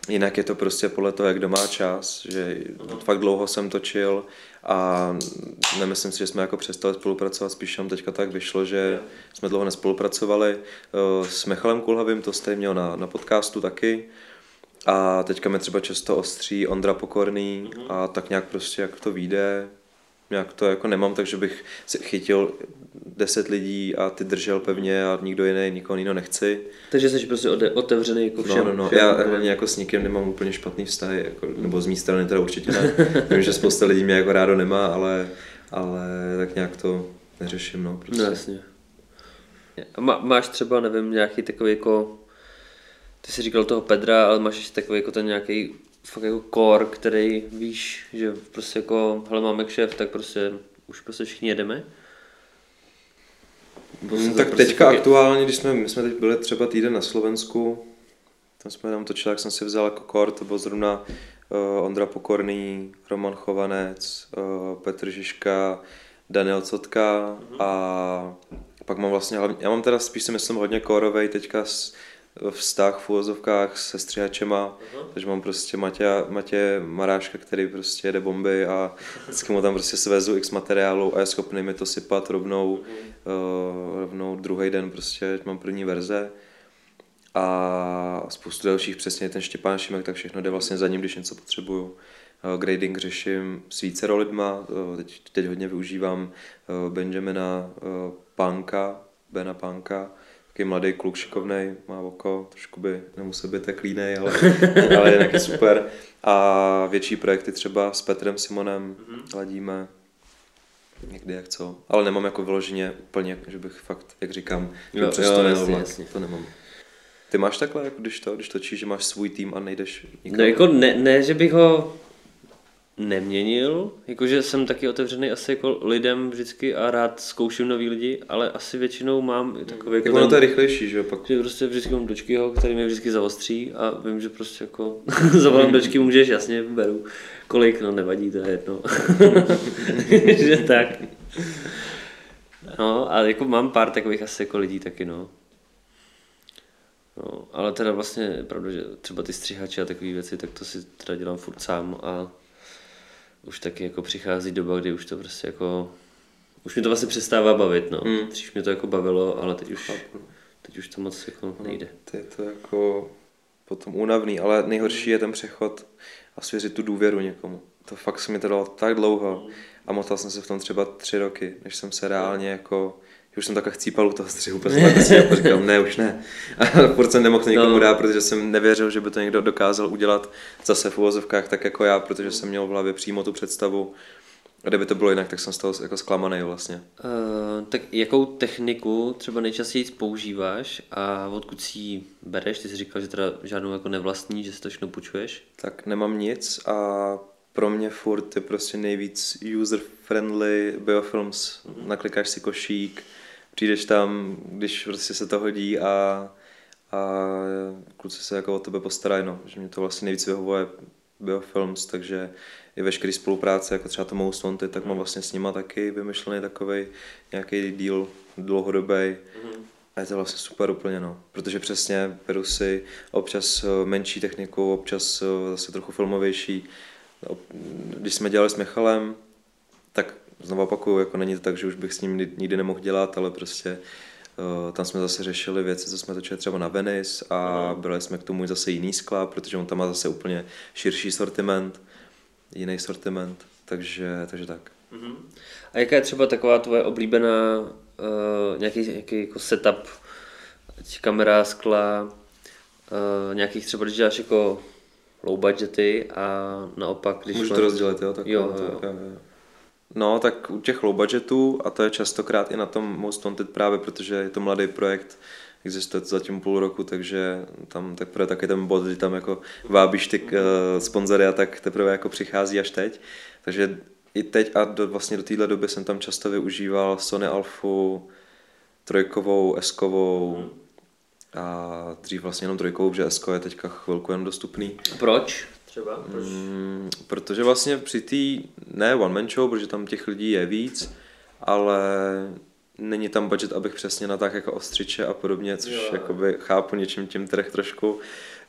Jinak je to prostě podle toho, jak kdo čas, že fakt dlouho jsem točil a nemyslím si, že jsme jako přestali spolupracovat, spíš nám teďka tak vyšlo, že jsme dlouho nespolupracovali. Eh, S Michalem Kulhavým to jste měl na, na podcastu taky a teďka mi třeba často ostří Ondra Pokorný a tak nějak prostě, jak to vyjde, nějak to jako nemám, takže bych chytil deset lidí a ty držel pevně a nikdo jiný, nikoho jiného nechci. Takže jsi prostě otevřený jako všem. No, no, no. všem Já hlavně jako s nikým nemám úplně špatný vztahy, jako, nebo z mé strany teda určitě ne. Vím, že spousta lidí mě jako rádo nemá, ale, ale tak nějak to neřeším, no. Prostě. No jasně. A má, máš třeba, nevím, nějaký takový jako, ty jsi říkal toho Pedra, ale máš ještě takový jako ten nějaký fakt jako core, který víš, že prostě jako, hele máme kšef, tak prostě už prostě všichni jedeme. Se Hmm, tak prostě teďka fakt- aktuálně, když jsme, my jsme teď byli třeba týden na Slovensku, tam jsme tam točili, jak jsem si vzal jako kor, to byl zrovna uh, Ondra Pokorný, Roman Chovanec, uh, Petr Žižka, Daniel Cotka a pak mám vlastně hlavně, já mám teda spíš si myslím hodně kórovej teďka s vztah v uvozovkách se střihačema, takže mám prostě Matě, Matě Maráška, který prostě jede bomby a vždycky mu tam prostě svezu x materiálu a je schopný mi to sypat rovnou, uh, rovnou druhý den prostě mám první verze. A spoustu dalších, přesně ten Štěpán Šimek, tak všechno jde vlastně za ním, když něco potřebuju. Uh, grading řeším s více lidma, uh, teď, teď hodně využívám Benjamina Panka, Bena Panka, takový mladý kluk šikovný, má oko, trošku by nemusel být tak línej, ale, ale jinak je super. A větší projekty třeba s Petrem Simonem mm-hmm. ladíme, někdy jak co. Ale nemám jako vyloženě úplně, že bych fakt, jak říkám, že Jo, přes jo, to jasně, jasně. to nemám. Ty máš takhle, jako když to, když točíš, že máš svůj tým a nejdeš nikam? No jako ne, ne, že bych ho neměnil, jakože jsem taky otevřený asi jako lidem vždycky a rád zkouším nový lidi, ale asi většinou mám i takový Tak jako ono to je rychlejší, že jo, pak že prostě vždycky mám dočkyho, který mě vždycky zaostří a vím, že prostě jako zavolám dočky, můžeš, jasně, beru. Kolik, no nevadí, to je jedno. že tak. No, a jako mám pár takových asi jako lidí taky, no. No, ale teda vlastně je pravda, že třeba ty střihače a takové věci, tak to si teda dělám furt sám a už taky jako přichází doba, kdy už to prostě jako, už mi to vlastně přestává bavit, no. Hmm. Dřív mě to jako bavilo, ale teď už, teď už to moc jako nejde. to je to jako potom únavný, ale nejhorší je ten přechod a svěřit tu důvěru někomu. To fakt se mi to dalo tak dlouho a motal jsem se v tom třeba tři roky, než jsem se reálně jako už jsem takhle chcípal u toho střihu, prostě si jako říkal, ne, už ne. A furt jsem nemohl to nikomu No. dát, protože jsem nevěřil, že by to někdo dokázal udělat zase v uvozovkách tak jako já, protože jsem měl v hlavě přímo tu představu. A kdyby to bylo jinak, tak jsem z toho jako zklamaný vlastně. Uh, tak jakou techniku třeba nejčastěji používáš a odkud si ji bereš? Ty jsi říkal, že teda žádnou jako nevlastní, že si to všechno půjčuješ. tak nemám nic a pro mě furt je prostě nejvíc user-friendly biofilms. Mm-hmm. Naklikáš si košík, přijdeš tam, když prostě se to hodí a, a kluci se jako o tebe postarají, no. že mě to vlastně nejvíc vyhovuje biofilms, takže i veškerý spolupráce, jako třeba to Most Wanted, tak mám vlastně s nima taky vymyšlený takový nějaký díl dlouhodobý. Mm-hmm. A je to vlastně super úplně, no. Protože přesně beru si občas eh, menší techniku, občas eh, zase trochu filmovější. Když jsme dělali s Michalem, tak znovu opakuju, jako není to tak, že už bych s ním ni- nikdy nemohl dělat, ale prostě uh, tam jsme zase řešili věci, co jsme točili třeba na Venice a brali jsme k tomu zase jiný skla, protože on tam má zase úplně širší sortiment, jiný sortiment, takže, takže tak. A jaká je třeba taková tvoje oblíbená uh, nějaký, nějaký jako setup, ať kamera, skla, uh, nějakých třeba, když děláš jako low budgety a naopak, když Můžu to rozdělit, jo? Tak Jo, jo. jo, jo. No, tak u těch low budgetů, a to je častokrát i na tom Most Wanted právě, protože je to mladý projekt, existuje to zatím půl roku, takže tam teprve taky ten bod, kdy tam jako vábíš ty uh, sponzory a tak teprve jako přichází až teď. Takže i teď a do, vlastně do téhle doby jsem tam často využíval Sony Alfu, trojkovou, eskovou a dřív vlastně jenom trojkovou, protože esko je teďka chvilku jen dostupný. Proč? Třeba? Proč? Mm, protože vlastně při té, ne one man show, protože tam těch lidí je víc, ale není tam budget, abych přesně natáhl jako ostřiče a podobně, což Jo. jakoby chápu něčím tím trh trošku.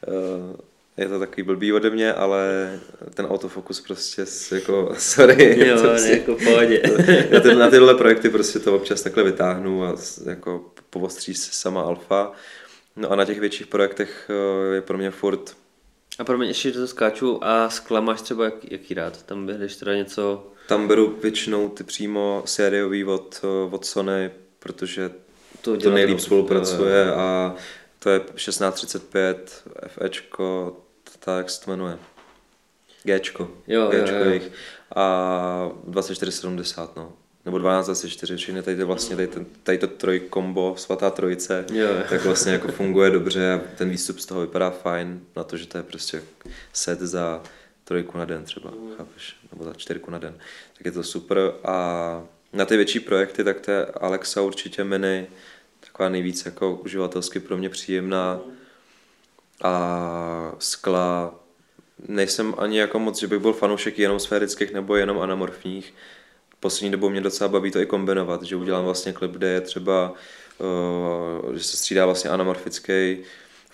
Eh, Je to takový blbý ode mě, ale ten autofokus prostě jako, sorry. Jo, to prostě- jako pohodě. na, ty, na tyhle projekty prostě to občas takhle vytáhnu a jako povostří se sama alfa. No a na těch větších projektech eh, je pro mě furt A pro mě ještě to skáču a skla máš třeba jak, jaký rád? Tam běhneš teda něco... Tam beru většinou ty přímo sériový od, od Sony, protože To to, nejlíp spolupracuje a to je 1635, FEčko, tak se to jmenuje. Gčko. Jo, jo, Gčko jo. jejich. A 2470, no. Nebo 1224, všechny tady, vlastně, tady, ten, tady to trojkombo, svatá trojice, jo. tak vlastně jako funguje dobře a ten výstup z toho vypadá fajn, na to, že to je prostě set za trojku na den třeba, chápeš, nebo za čtyřku na den, tak je to super a na ty větší projekty, tak to je Alexa určitě mini, taková nejvíc jako uživatelsky pro mě příjemná a skla, nejsem ani jako moc, že bych byl fanoušek jenom sférických nebo jenom anamorfních. Poslední dobou mě docela baví to i kombinovat, že udělám vlastně klip, kde je třeba, uh, že se střídá vlastně anamorfický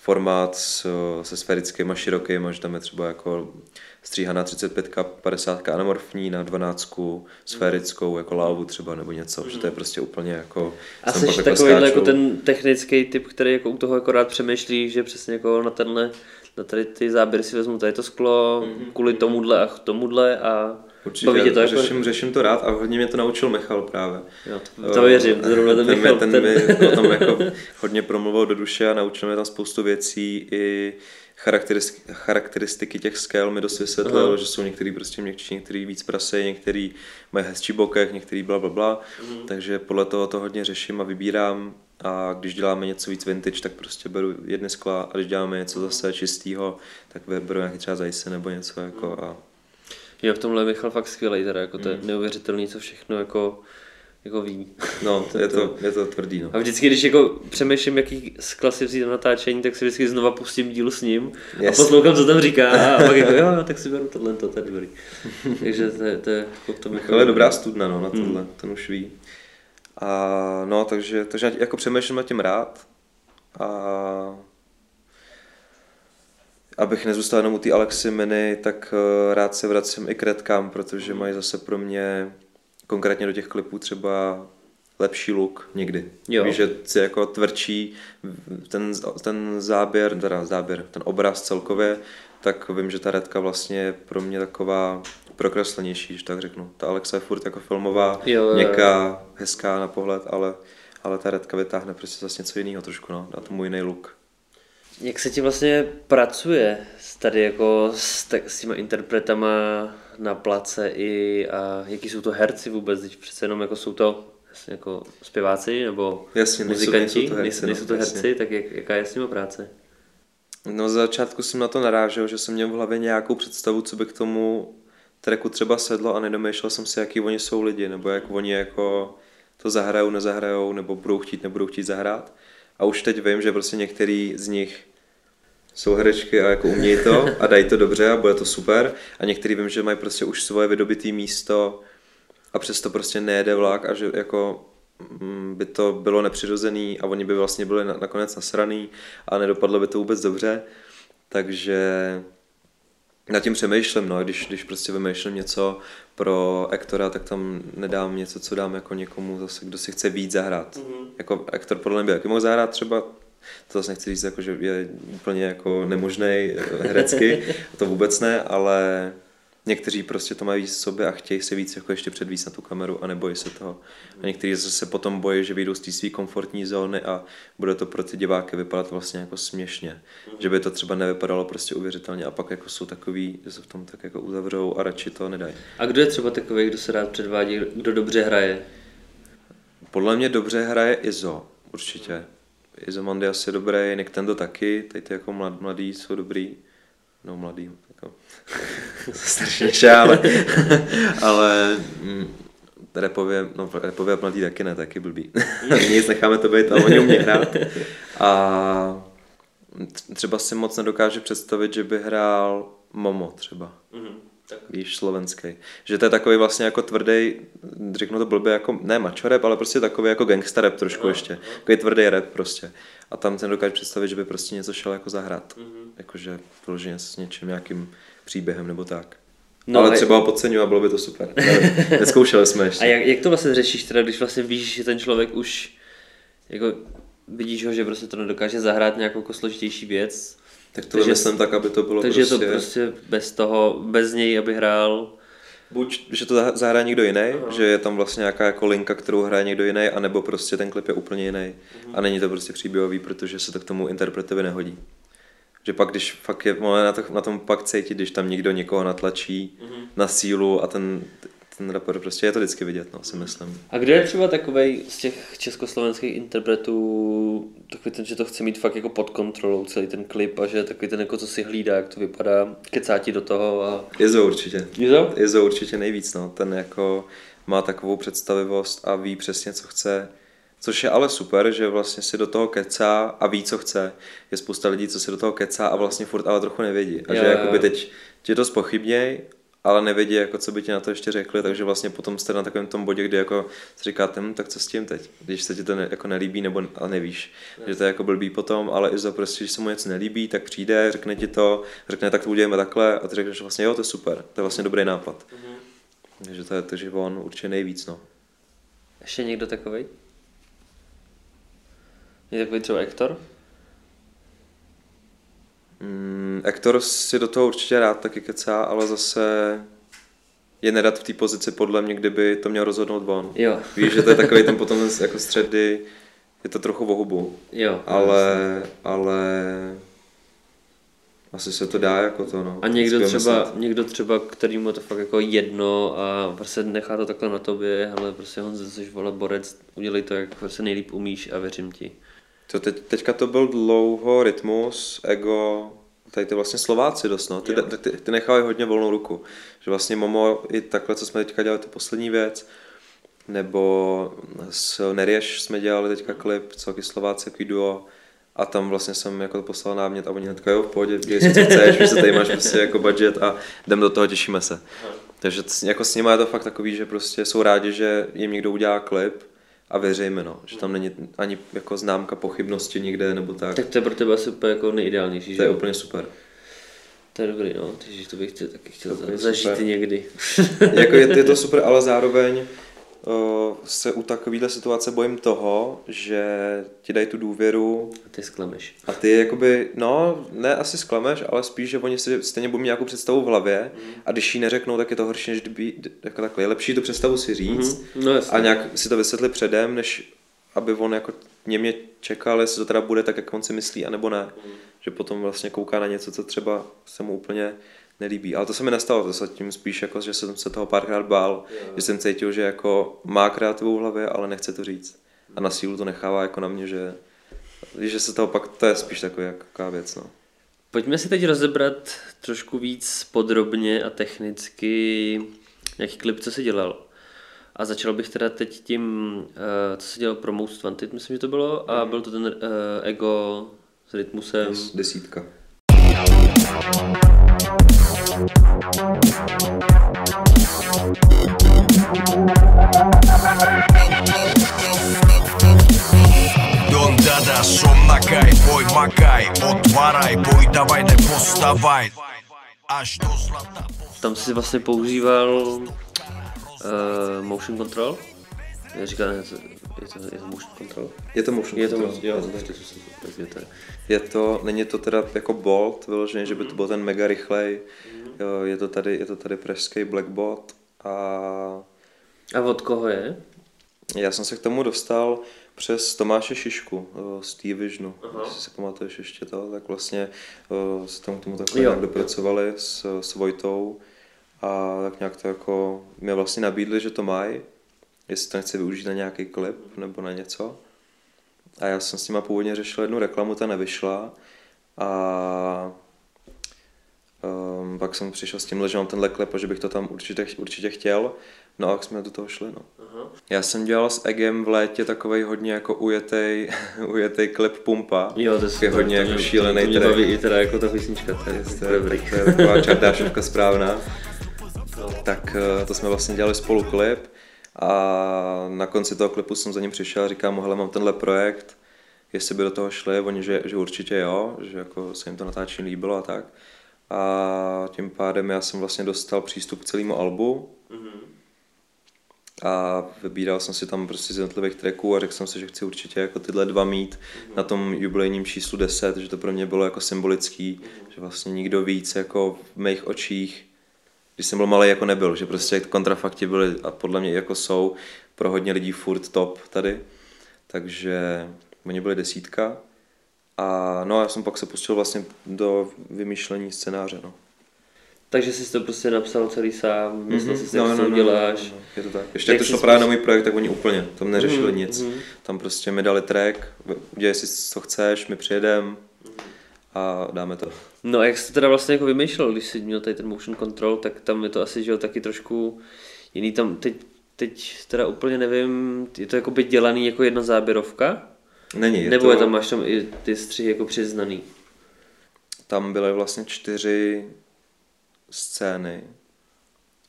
formát se sférickýma širokýma, že tam je třeba jako stříhaná 35, 50 anamorfní na 12 sférickou jako lávu třeba nebo něco, že to je prostě úplně jako... A jsi jako takový jako skáču. ten technický typ, který jako u toho jako rád přemýšlí, že přesně jako na tenhle, na tady ty záběry si vezmu tady to sklo kvůli tomuhle a tomuhle a Určitě, baví to jako... řeším, řeším to rád a hodně mě to naučil Michal právě. Jo, to, to věřím, zrovna ten ten, Michal, ten, ten, mi o tom jako hodně promluvil do duše a naučil mě tam spoustu věcí i charakteristiky, charakteristiky těch skel mi dost vysvětlil, Aha. že jsou některý prostě měkčí, některý víc prasej, některý mají hezčí bokech, některý bla bla bla, Mhm. takže podle toho to hodně řeším a vybírám a když děláme něco víc vintage, tak prostě beru jedny skla a když děláme něco zase čistého, tak beru nějaký třeba zajse nebo něco jako a Jo, v tomhle je Michal fakt skvělý, teda jako to je Mm. neuvěřitelný, co všechno jako, jako ví. no, je to, je to tvrdý no. A vždycky, když jako přemýšlím, jaký skla si vzít na natáčení, tak si vždycky znova pustím díl s ním yes. a poslouchám, co tam říká a pak jako jo, jo, tak si beru tohle, to, to je dobrý. Takže to je, to je jako to Michal je dobrá studna, no, na tohle, hmm. ten už ví. A no, takže, takže jako přemýšlím nad tím rád. A abych nezůstal jenom u té Alexy Mini, tak eh, rád se vracím i k redkám, protože mají zase pro mě konkrétně do těch klipů třeba lepší look někdy. Jo. Víš, že si jako tvrdší ten, ten záběr, teda záběr, ten obraz celkově, tak vím, že ta redka vlastně je pro mě taková prokreslenější, že tak řeknu. Ta Alexa je furt jako filmová, Jo, jo, jo. měkká, hezká na pohled, ale, ale ta redka vytáhne prostě zase něco jiného trošku, no, dá tomu jiný look. Jak se ti vlastně pracuje s tady jako s, tak, s těma interpretama na place i a jaký jsou to herci vůbec, teď přece jenom jako jsou to jasně jako zpěváci nebo Jasně, nejsou- muzikanti, nejsou to herci, nejsou, no, nejsou to jasně. herci, tak jak, jaká je s nimi práce? No za začátku jsem na to narážel, že jsem měl v hlavě nějakou představu, co by k tomu tracku třeba sedlo a nedomýšlel jsem si, jaký oni jsou lidi, nebo jak oni jako to zahrajou, nezahrajou, nebo budou chtít, nebudou chtít zahrát. A už teď vím, že prostě některý z nich jsou herečky a jako umějí to a dají to dobře a bude to super. A některý vím, že mají prostě už svoje vydobitý místo a přesto prostě nejede vlak a že jako mm, by to bylo nepřirozený a oni by vlastně byli na, nakonec nasraný a nedopadlo by to vůbec dobře. Takže nad tím přemýšlím, no, když, když prostě vymýšlím něco pro Ektora, tak tam nedám něco, co dám jako někomu zase, kdo si chce víc zahrát. Mm-hmm. Jako Ektor podle mě by taky mohl zahrát třeba, to zase nechci říct, jako, že je úplně jako nemožný herecky, to vůbec ne, ale někteří prostě to mají víc v sobě a chtějí se víc jako ještě předvíst na tu kameru a nebojí se toho. A někteří zase potom bojí, že vyjdou z té své komfortní zóny a bude to pro ty diváky vypadat vlastně jako směšně. Že by to třeba nevypadalo prostě uvěřitelně a pak jako jsou takový, že se v tom tak jako uzavřou a radši to nedají. A kdo je třeba takový, kdo se rád předvádí, kdo dobře hraje? Podle mě dobře hraje Izo, určitě. Izo Mandias je dobrý, Nick Tendo taky, teď ty jako mlad, mladý jsou dobrý. No mladý, jako než já, ale, ale mm, repově, no repově a mladý taky ne, taky blbý. Nic, necháme to být, ale oni umějí hrát. A třeba si moc nedokáže představit, že by hrál Momo třeba. Tak. Víš, slovenský. Že to je takový vlastně jako tvrdý, řeknu to blbě, jako ne macho rap, ale prostě takový jako gangsta rap trošku no, ještě. Takový tvrdý rap prostě. A tam se nedokáže představit, že by prostě něco šel jako zahrát. Mm-hmm. Jakože vyloženě s něčím, nějakým příběhem nebo tak. No, ale třeba ho podceňuji a bylo by to super. Neskoušeli jsme ještě. A jak, jak to vlastně řešíš teda, když vlastně víš, že ten člověk už jako vidíš ho, že prostě to nedokáže zahrát nějakou jako složitější věc, tak to takže- myslím tak, aby to bylo takže prostě... to prostě bez toho, bez něj, aby hrál. Buď, že to zah- zahraje někdo jiný, že je tam vlastně nějaká jako linka, kterou hraje někdo jiný, anebo prostě ten klip je úplně jiný. A není to prostě příběhový, protože se to k tomu interpretovi nehodí. Že pak, když fakt je, na, to, na tom pak cítit, když tam někdo někoho natlačí na sílu a ten, ten rapper prostě je to vždycky vidět, no, si myslím. A kdo je třeba takový z těch československých interpretů, takový ten, že to chce mít fakt jako pod kontrolou celý ten klip a že takový ten jako co si hlídá, jak to vypadá, kecá ti do toho a... Jezo určitě. Jezo? Jezo určitě nejvíc, no. Ten jako má takovou představivost a ví přesně, co chce. Což je ale super, že vlastně si do toho kecá a ví, co chce. Je spousta lidí, co si do toho kecá a vlastně furt ale trochu nevědí. A Jo, že jo, jakoby teď tě to spochybněj ale nevědí, jako co by ti na to ještě řekli, takže vlastně potom jste na takovém tom bodě, kdy jako si říkáte, hm, tak co s tím teď, když se ti to ne, jako nelíbí nebo a nevíš, že to je jako blbý potom, ale i za prostě, když se mu něco nelíbí, tak přijde, řekne ti to, řekne, tak to uděláme takhle a ty řekneš vlastně, jo, to je super, to je vlastně dobrý nápad. Takže to je, takže on určitě nejvíc, no. Ještě někdo takový? Je takový třeba Hector? Mm, Ektor si do toho určitě rád taky kecá, ale zase je nedat v té pozici podle mě, kdyby to měl rozhodnout on. Jo. Víš, že to je takový ten potom jako střed, kdy je to trochu o hubu, Jo. ale, ale asi se to dá jako to, no. A někdo Vždycky třeba, myslet. někdo třeba, kterýmu je to fakt jako jedno a prostě nechá to takhle na tobě, ale prostě Honzo, jsi vole borec, udělej to, jak prostě nejlíp umíš a věřím ti. To teď, teďka to byl dlouho rytmus, ego, tady ty vlastně Slováci dost, no. Ty, Jo. ty, ty nechávají hodně volnou ruku. Že vlastně Momo i takhle, co jsme teďka dělali, tu poslední věc, nebo s Nerieš jsme dělali teďka klip, co taky Slováci, jaký duo, a tam vlastně jsem jako poslal námět a oni hnedka jo, v pohodě, dělej si, co chceš, že tady máš prostě jako budget a jdem do toho, těšíme se. Takže c- jako s nimi je to fakt takový, že prostě jsou rádi, že jim někdo udělá klip a věříme, no, že tam není ani jako známka pochybnosti nikde nebo tak. Tak to je pro tebe asi úplně jako nejideálnější, To je úplně super. To je dobrý, no, takže to bych chtěl, taky chtěl To zažít super. někdy. jako je, je to super, ale zároveň se u takovéhle situace bojím toho, že ti dají tu důvěru A ty sklameš. a ty jakoby, no, ne asi sklameš, ale spíš, že oni si stejně budou mít nějakou představu v hlavě a když ji neřeknou, tak je to horší, než kdyby, jako takhle, je lepší tu představu si říct Mhm, no a nějak si to vysvětlit předem, než aby on jako němě čekal, jestli to teda bude tak, jak on si myslí, anebo ne. Že potom vlastně kouká na něco, co třeba se mu úplně nelíbí. Ale to se mi nestalo, to se tím spíš jako, že jsem se toho párkrát bál, že jsem cítil, že jako má kreativu v hlavě, ale nechce to říct. A na sílu to nechává jako na mě, že že se toho pak, to je spíš takový jaká věc, no. Pojďme si teď rozebrat trošku víc podrobně a technicky, jaký klip, co jsi dělal. A začal bych teda teď tím, uh, co jsi dělal pro Most Wanted, myslím, že to bylo, a byl to ten uh, Ego s rytmusem. Desítka. Tam jsi vlastně používal uh, motion control. Já říkám, je to, je to, je to motion control. Je to motion Je to control. motion, jo, takže to takže to je. Je to, není to teda jako Bolt vyloženě, že by to byl ten mega rychlej. Jo, je to tady, je to tady pražský Blackbot a A od koho je? já jsem se k tomu dostal přes Tomáše Šišku eh, z T-Visionu, jestli si pamatuješ ještě to, tak vlastně eh, se tam k tomu takhle Jo. nějak dopracovali s, s Vojtou a tak nějak to jako mě vlastně nabídli, že to mají, jestli to nechci využít na nějaký klip nebo na něco. A já jsem s nima původně řešil jednu reklamu, ta nevyšla a um, pak jsem přišel s tímhle, že mám tenhle klip a že bych to tam určitě, určitě chtěl. No a jak jsme do toho šli, no. Já jsem dělal s Egem v létě takovej hodně jako ujetej, ujetej klip Pumpa. Jo, to je hodně jako šílený to mě track. baví i teda jako ta písnička, to je, To je, dobrý. to je taková čardášovka správná. Tak eh, to jsme vlastně dělali spolu klip a na konci toho klipu jsem za ním přišel a říkám mu, hele, mám tenhle projekt, jestli by do toho šli, oni, že, že určitě jo, že jako se jim to natáčení líbilo a tak. A tím pádem já jsem vlastně dostal přístup k celému albu. A vybíral jsem si tam prostě z jednotlivých tracků a řekl jsem si, že chci určitě jako tyhle dva mít na tom jubilejním číslu 10, že to pro mě bylo jako symbolický, že vlastně nikdo víc jako v mých očích, když jsem byl malý, jako nebyl, že prostě kontrafakti byly a podle mě jako jsou pro hodně lidí furt top tady, takže oni byli desítka a no a já jsem pak se pustil vlastně do vymýšlení scénáře, no. Takže jsi to prostě napsal celý sám, myslel jsi si, No, jak no, to no, uděláš. no, no. Je to tak. Ještě Jak jak to šlo právě na můj projekt, tak oni úplně, tam neřešili Mhm, nic. mhm. Tam prostě mi dali track, udělej si, co chceš, my přijedem a dáme to. No a jak jsi to teda vlastně jako vymýšlel, když jsi měl tady ten motion control, tak tam je to asi, že jo, taky trošku jiný tam, teď, teď teda úplně nevím, je to jako by dělaný jako jedna záběrovka? Není, je Nebo to, je tam, máš tam i ty střihy jako přiznaný? tam byly vlastně čtyři scény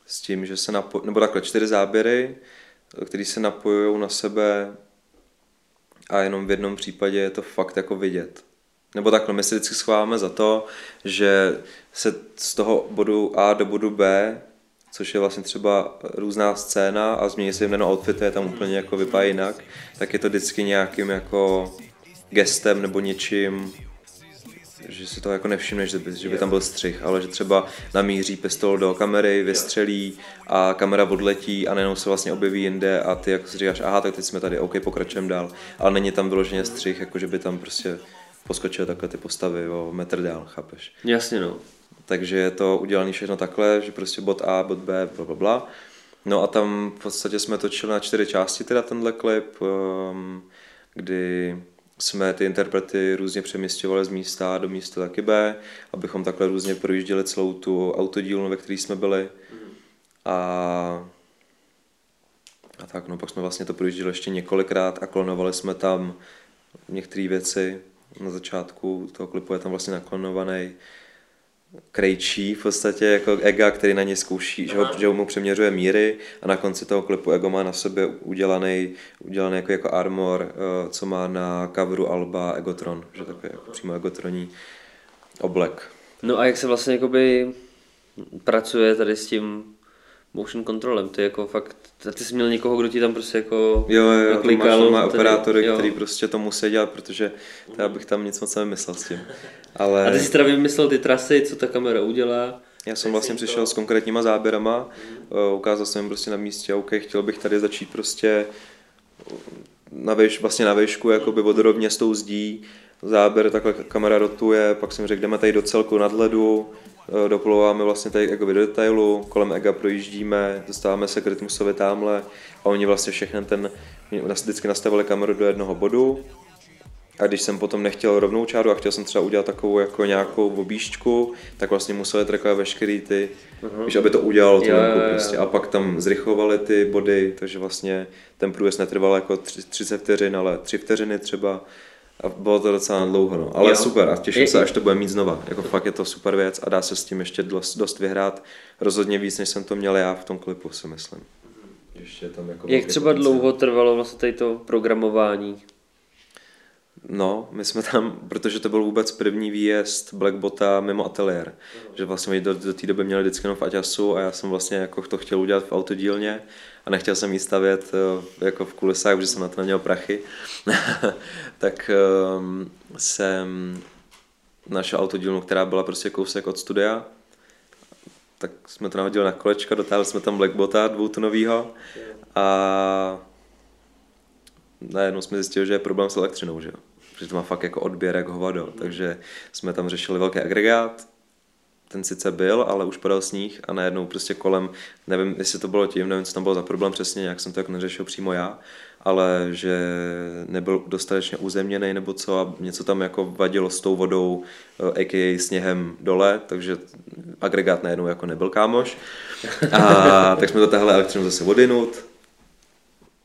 s tím, že se napo- nebo takhle čtyři záběry, které se napojují na sebe a jenom v jednom případě je to fakt jako vidět. Nebo takhle, my si vždycky schováme za to, že se z toho bodu A do bodu B, což je vlastně třeba různá scéna a změní se jim jenom outfity, je tam úplně jako vypadá jinak, tak je to vždycky nějakým jako gestem nebo něčím, že si to jako nevšimneš, že by, že by tam byl střih, ale že třeba namíří pistol do kamery, vystřelí a kamera odletí a najednou se vlastně objeví jinde a ty jako si říkáš, aha, tak teď jsme tady, OK, pokračujeme dál, ale není tam vyloženě střih, jako že by tam prostě poskočily takhle ty postavy o metr dál, chápeš? Jasně no. Takže je to udělané všechno takhle, že prostě bod A, bod B, bla, bla, bla. No a tam v podstatě jsme točili na čtyři části teda tenhle klip, um, kdy jsme ty interprety různě přemysťovali z místa A do místa taky B, abychom takhle různě projížděli celou tu autodílnu, ve které jsme byli. A, a tak, no pak jsme vlastně to projížděli ještě několikrát a klonovali jsme tam některé věci. Na začátku toho klipu je tam vlastně naklonovaný krejčí v podstatě jako Ega, který na ně zkouší, že, ho, že mu přeměřuje míry a na konci toho klipu Ego má na sobě udělaný, udělaný jako, jako armor, eh, co má na coveru Alba Egotron, že takový jako přímo Egotroní oblek. No a jak se vlastně jakoby pracuje tady s tím motion controlem, ty jako fakt, ty jsi měl někoho, kdo ti tam prostě jako Jo, jo, jo to máš, to operátory, jo. který prostě to musí dělat, protože to já bych tam nic moc nevymyslel s tím. Ale... A ty jsi teda vymyslel ty trasy, co ta kamera udělá. Já jsem vlastně přišel s konkrétníma záběrama, uh, ukázal jsem jim prostě na místě, OK, chtěl bych tady začít prostě na vejš, vlastně na výšku, jakoby vodorovně s tou zdí, záběr, takhle kamera rotuje, pak jsem řekl, jdeme tady do celku nadhledu, eh, doplouváme vlastně tady jakoby do detailu, kolem ega projíždíme, dostáváme se k rytmusovi tamhle a oni vlastně všechny ten, vždycky nastavili kameru do jednoho bodu, a když jsem potom nechtěl rovnou čáru a chtěl jsem třeba udělat takovou jako nějakou obížďku, tak vlastně museli trackovat veškerý ty, víš, aby to udělalo tu jo. prostě. A pak tam zrychlovali ty body, takže vlastně ten průjezd netrval jako tři- 30 vteřin, ale 3 vteřiny třeba. A bylo to docela dlouho, no. Ale Jo. super a těším Je- se, až to bude mít znova. Jako fakt je to super věc a dá se s tím ještě dost, dost vyhrát. Rozhodně víc, než jsem to měl já v tom klipu, si myslím. Ještě tam jako Jak třeba potenciál. dlouho trvalo vlastně tady to programování? No, my jsme tam, protože to byl vůbec první výjezd Blackbota mimo ateliér, že vlastně do, do té doby měli vždycky jenom v Aťasu a já jsem vlastně jako to chtěl udělat v autodílně a nechtěl jsem jí stavět eh, jako v kulisách, protože jsem na to neměl prachy, tak um, jsem našel autodílnu, která byla prostě kousek od studia, tak jsme to nahodili na kolečko, dotáhli jsme tam Blackbota dvoutonovýho a najednou jsme zjistili, že je problém s elektřinou, že jo. Že to má fakt jako odběr jak hovado, takže jsme tam řešili velký agregát, ten sice byl, ale už padal sníh a najednou prostě kolem, nevím, jestli to bylo tím, nevím, co tam bylo za problém přesně, jak jsem to jako neřešil přímo já, ale že nebyl dostatečně uzemněný nebo co a něco tam jako vadilo s tou vodou, eh, a.k.a. sněhem dole, takže agregát najednou jako nebyl kámoš. A tak jsme to tahli elektřinu zase odinut,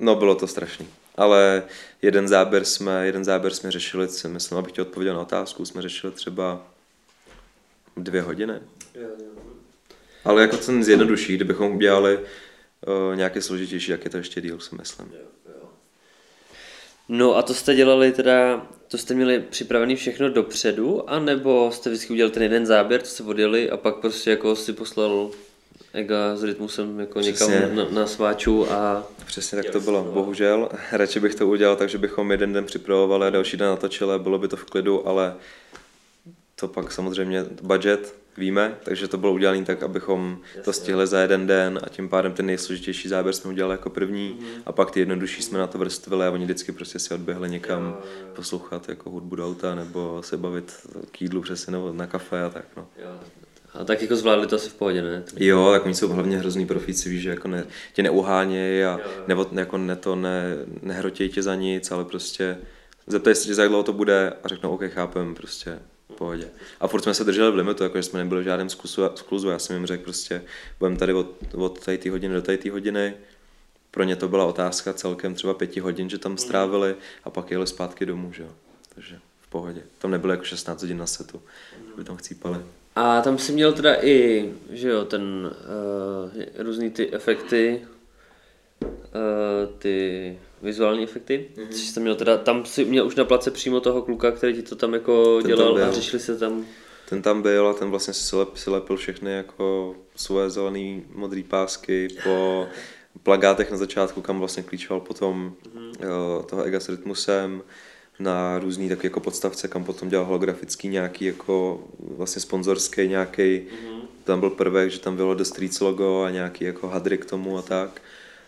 No, bylo to strašný. Ale jeden záběr jsme, jeden záběr jsme řešili, myslím, abych ti odpověděl na otázku, jsme řešili třeba dvě hodiny. Ale jako ten zjednoduší, kdybychom udělali uh, nějaké složitější, jak je to ještě díl, si myslím. No a to jste dělali teda, to jste měli připravený všechno dopředu, anebo jste vždycky udělali ten jeden záběr, co jste odjeli a pak prostě jako si poslal Ega s rytmusem jako někam Přesně. na, na sváču a Přesně tak to bylo, bohužel. Radši bych to udělal tak, že bychom jeden den připravovali a další den natočili, bylo by to v klidu, ale to pak samozřejmě budget víme, takže to bylo udělané tak, abychom to stihli za jeden den a tím pádem ten nejsložitější záběr jsme udělali jako první a pak ty jednodušší jsme na to vrstvili a oni vždycky prostě si odběhli někam poslouchat jako hudbu do auta nebo se bavit k jídlu přesně nebo na kafe a tak no. A tak jako zvládli to asi v pohodě, ne? Jo, tak oni jsou hlavně hrozný profíci, víš, že jako ne, tě neuhánějí a nebo jako ne to ne, nehrotějí tě za nic, ale prostě zeptají se tě, za jak dlouho to bude a řeknou, OK, chápem, prostě pohodě. A furt jsme se drželi v limitu, jakože jsme nebyli v žádném skluzu, skluzu. já jsem jim řekl prostě, budeme tady od, od tady té hodiny do tady té hodiny, pro ně to byla otázka celkem třeba pěti hodin, že tam strávili a pak jeli zpátky domů, že jo. Takže v pohodě. Tam nebylo jako 16 hodin na setu, že by tam chcípali. A tam si měl teda i, že jo, ten uh, různý ty efekty, ty vizuální efekty. Mm-hmm. Což jsem měl teda, tam si měl už na place přímo toho kluka, který ti to tam jako Ten dělal tam a řešili se tam. Ten tam byl a ten vlastně si lep, si lepil všechny jako svoje zelený modrý pásky po plagátech na začátku, kam vlastně klíčoval potom mm-hmm. toho Ega s rytmusem, na různý taky jako podstavce, kam potom dělal holografický nějaký jako vlastně sponzorský nějaký, mm-hmm. tam byl prvek, že tam bylo The Streets logo a nějaký jako hadry k tomu a tak.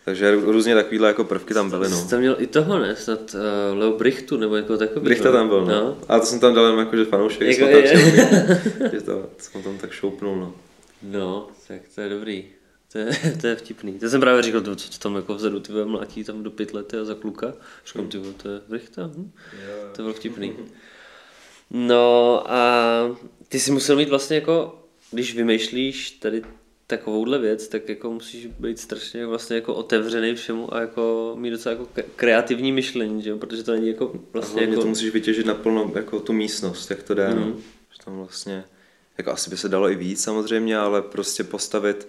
Takže různě takovýhle jako prvky tam byly, no. Jsi tam měl i toho, ne? Snad uh, Leo Brichtu nebo jako takový. Brichta tam byl, no. no. A to jsem tam dal jenom jako, že fanoušek, Jako jsme tam je. přijeli, že to, jsem tam tak šoupnul, no. No, tak to je dobrý. To je, to je vtipný. To jsem právě říkal, to, co tam jako vzadu ty mlátí tam do pytlety a za kluka. Říkám, ty to je Brichta. Hm? To bylo vtipný. No a ty si musel mít vlastně jako, když vymýšlíš tady takovouhle věc, tak jako musíš být strašně vlastně jako otevřený všemu a jako mít docela jako kreativní myšlení, že jo? protože to není jako Vlastně jako... jako... to musíš vytěžit naplno jako tu místnost, jak to jde, mm. no. Že tam vlastně, jako asi by se dalo i víc samozřejmě, ale prostě postavit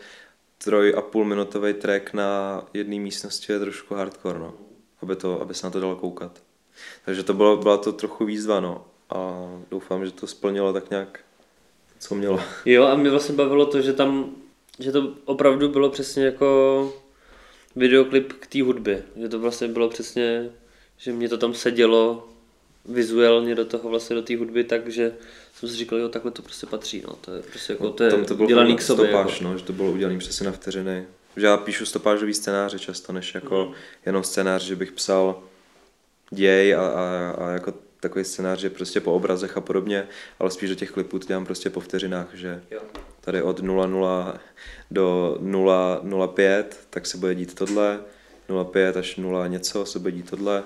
troj a půl minutový track na jedné místnosti je trošku hardcore, no. Aby, to, aby se na to dalo koukat. Takže to bylo, byla to trochu výzva, no. A doufám, že to splnilo tak nějak, co mělo. Jo, a mě vlastně bavilo to, že tam, že to opravdu bylo přesně jako videoklip k té hudbě. Že to vlastně bylo přesně, že mě to tam sedělo vizuálně do toho vlastně do té hudby, takže jsem si říkal, jo, takhle to prostě patří, no. To je prostě jako, to je tam to bylo dělaný fakt k sobě. stopáž, Jako. no, že to bylo udělané přesně na vteřiny. Že já píšu stopážový scénáře často, než jako Mhm. jenom scénář, že bych psal děj a, a, a jako takový scénář, že prostě po obrazech a podobně, ale spíš do těch klipů to dělám prostě po vteřinách, že Jo. Tady od 0,0 do 0,05, tak se bude dít tohle, 0,5 až 0 něco se bude dít tohle,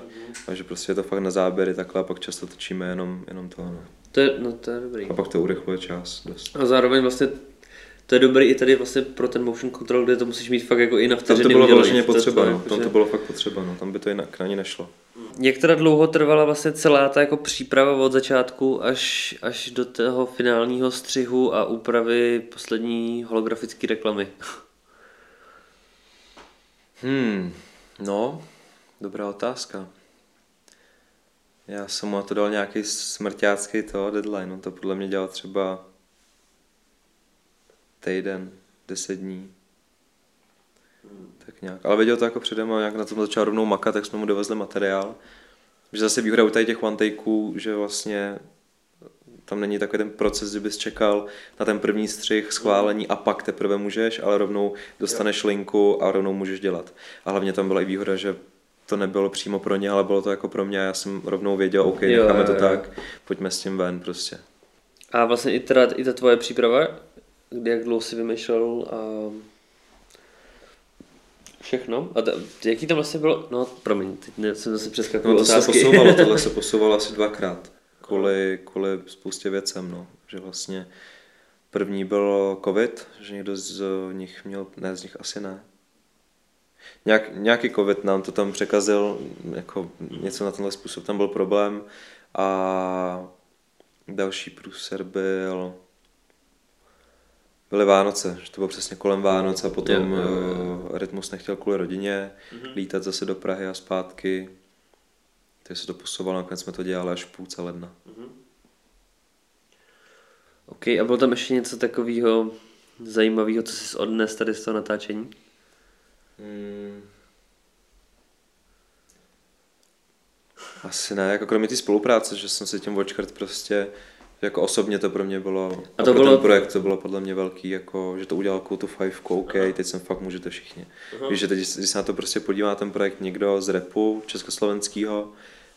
a že prostě je to fakt na záběry takhle a pak často točíme jenom, jenom to, no. To je, no to je dobrý. A pak to urychluje čas dost. A zároveň vlastně to je dobrý i tady vlastně pro ten motion control, kde to musíš mít fakt jako i na Tam vteřiny to bylo udělaný. vyloženě To- potřeba, no. tam to bylo fakt potřeba, no. tam by to jinak na ní nešlo. Jak teda dlouho trvala vlastně celá ta jako příprava od začátku až, až do toho finálního střihu a úpravy poslední holografické reklamy? Hmm, no, dobrá otázka. Já jsem mu na to dal nějaký smrťácký to deadline, no to podle mě dělal třeba týden, deset dní. Tak nějak. Ale věděl to jako předem a jak na tom začal rovnou makat, tak jsme mu dovezli materiál. Že zase výhoda u tady těch one takeů, že vlastně tam není takový ten proces, že bys čekal na ten první střih, schválení a pak teprve můžeš, ale rovnou dostaneš linku a rovnou můžeš dělat. A hlavně tam byla i výhoda, že to nebylo přímo pro ně, ale bylo to jako pro mě a já jsem rovnou věděl, OK, Jo, necháme jo, to jo. tak, pojďme s tím ven prostě. A vlastně i, teda, i ta tvoje příprava, kdy jak dlouho si vymýšlel a všechno. A ta, jaký tam vlastně bylo? No, promiň, teď jsem zase přeskakoval No to se otázky. posouvalo, tohle se posouvalo asi dvakrát, kvůli, kvůli spoustě věcem, no. Že vlastně první byl covid, že někdo z nich měl, ne z nich asi ne. Nějak, nějaký covid nám to tam překazil, jako něco na tenhle způsob tam byl problém a další průser byl byly Vánoce, že to bylo přesně kolem Vánoc a potom Jo, jo, jo. Rytmus nechtěl kvůli rodině lítat zase do Prahy a zpátky. Takže se to posouvalo, nakonec jsme to dělali až v půlce ledna. OK, a bylo tam ještě něco takového zajímavého, co jsi odnes tady z toho natáčení? Hmm. Asi ne, jako kromě té spolupráce, že jsem se tím očkrt prostě, jako osobně to pro mě bylo, A a, to pro bylo- ten projekt to bylo podle mě velký, jako, že to udělal to Five, OK, teď jsem fakt můžete všichni. Víš, že teď, když se na to prostě podívá ten projekt někdo z repu československého,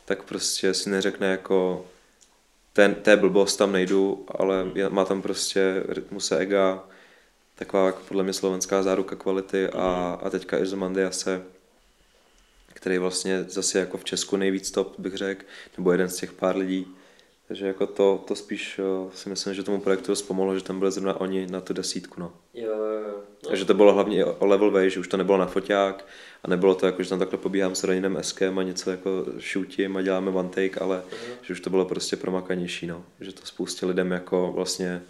tak prostě si neřekne jako ten, té blbost tam nejdu, ale je, má tam prostě rytmuse ega, taková jako podle mě slovenská záruka kvality a, a teďka Izomandiase, který vlastně zase jako v Česku nejvíc top, bych řekl, nebo jeden z těch pár lidí. Takže jako to, to spíš jo, si myslím, že tomu projektu dost pomohlo, že tam byli zrovna oni na tu desítku. No. Jo, jo, jo. Takže to bylo hlavně o level way, že už to nebylo na foťák a nebylo to jako, že tam takhle pobíhám s Raninem Eskem a něco jako shootím a děláme one take, ale že už to bylo prostě promakanější, no. Že to spoustě lidem jako vlastně,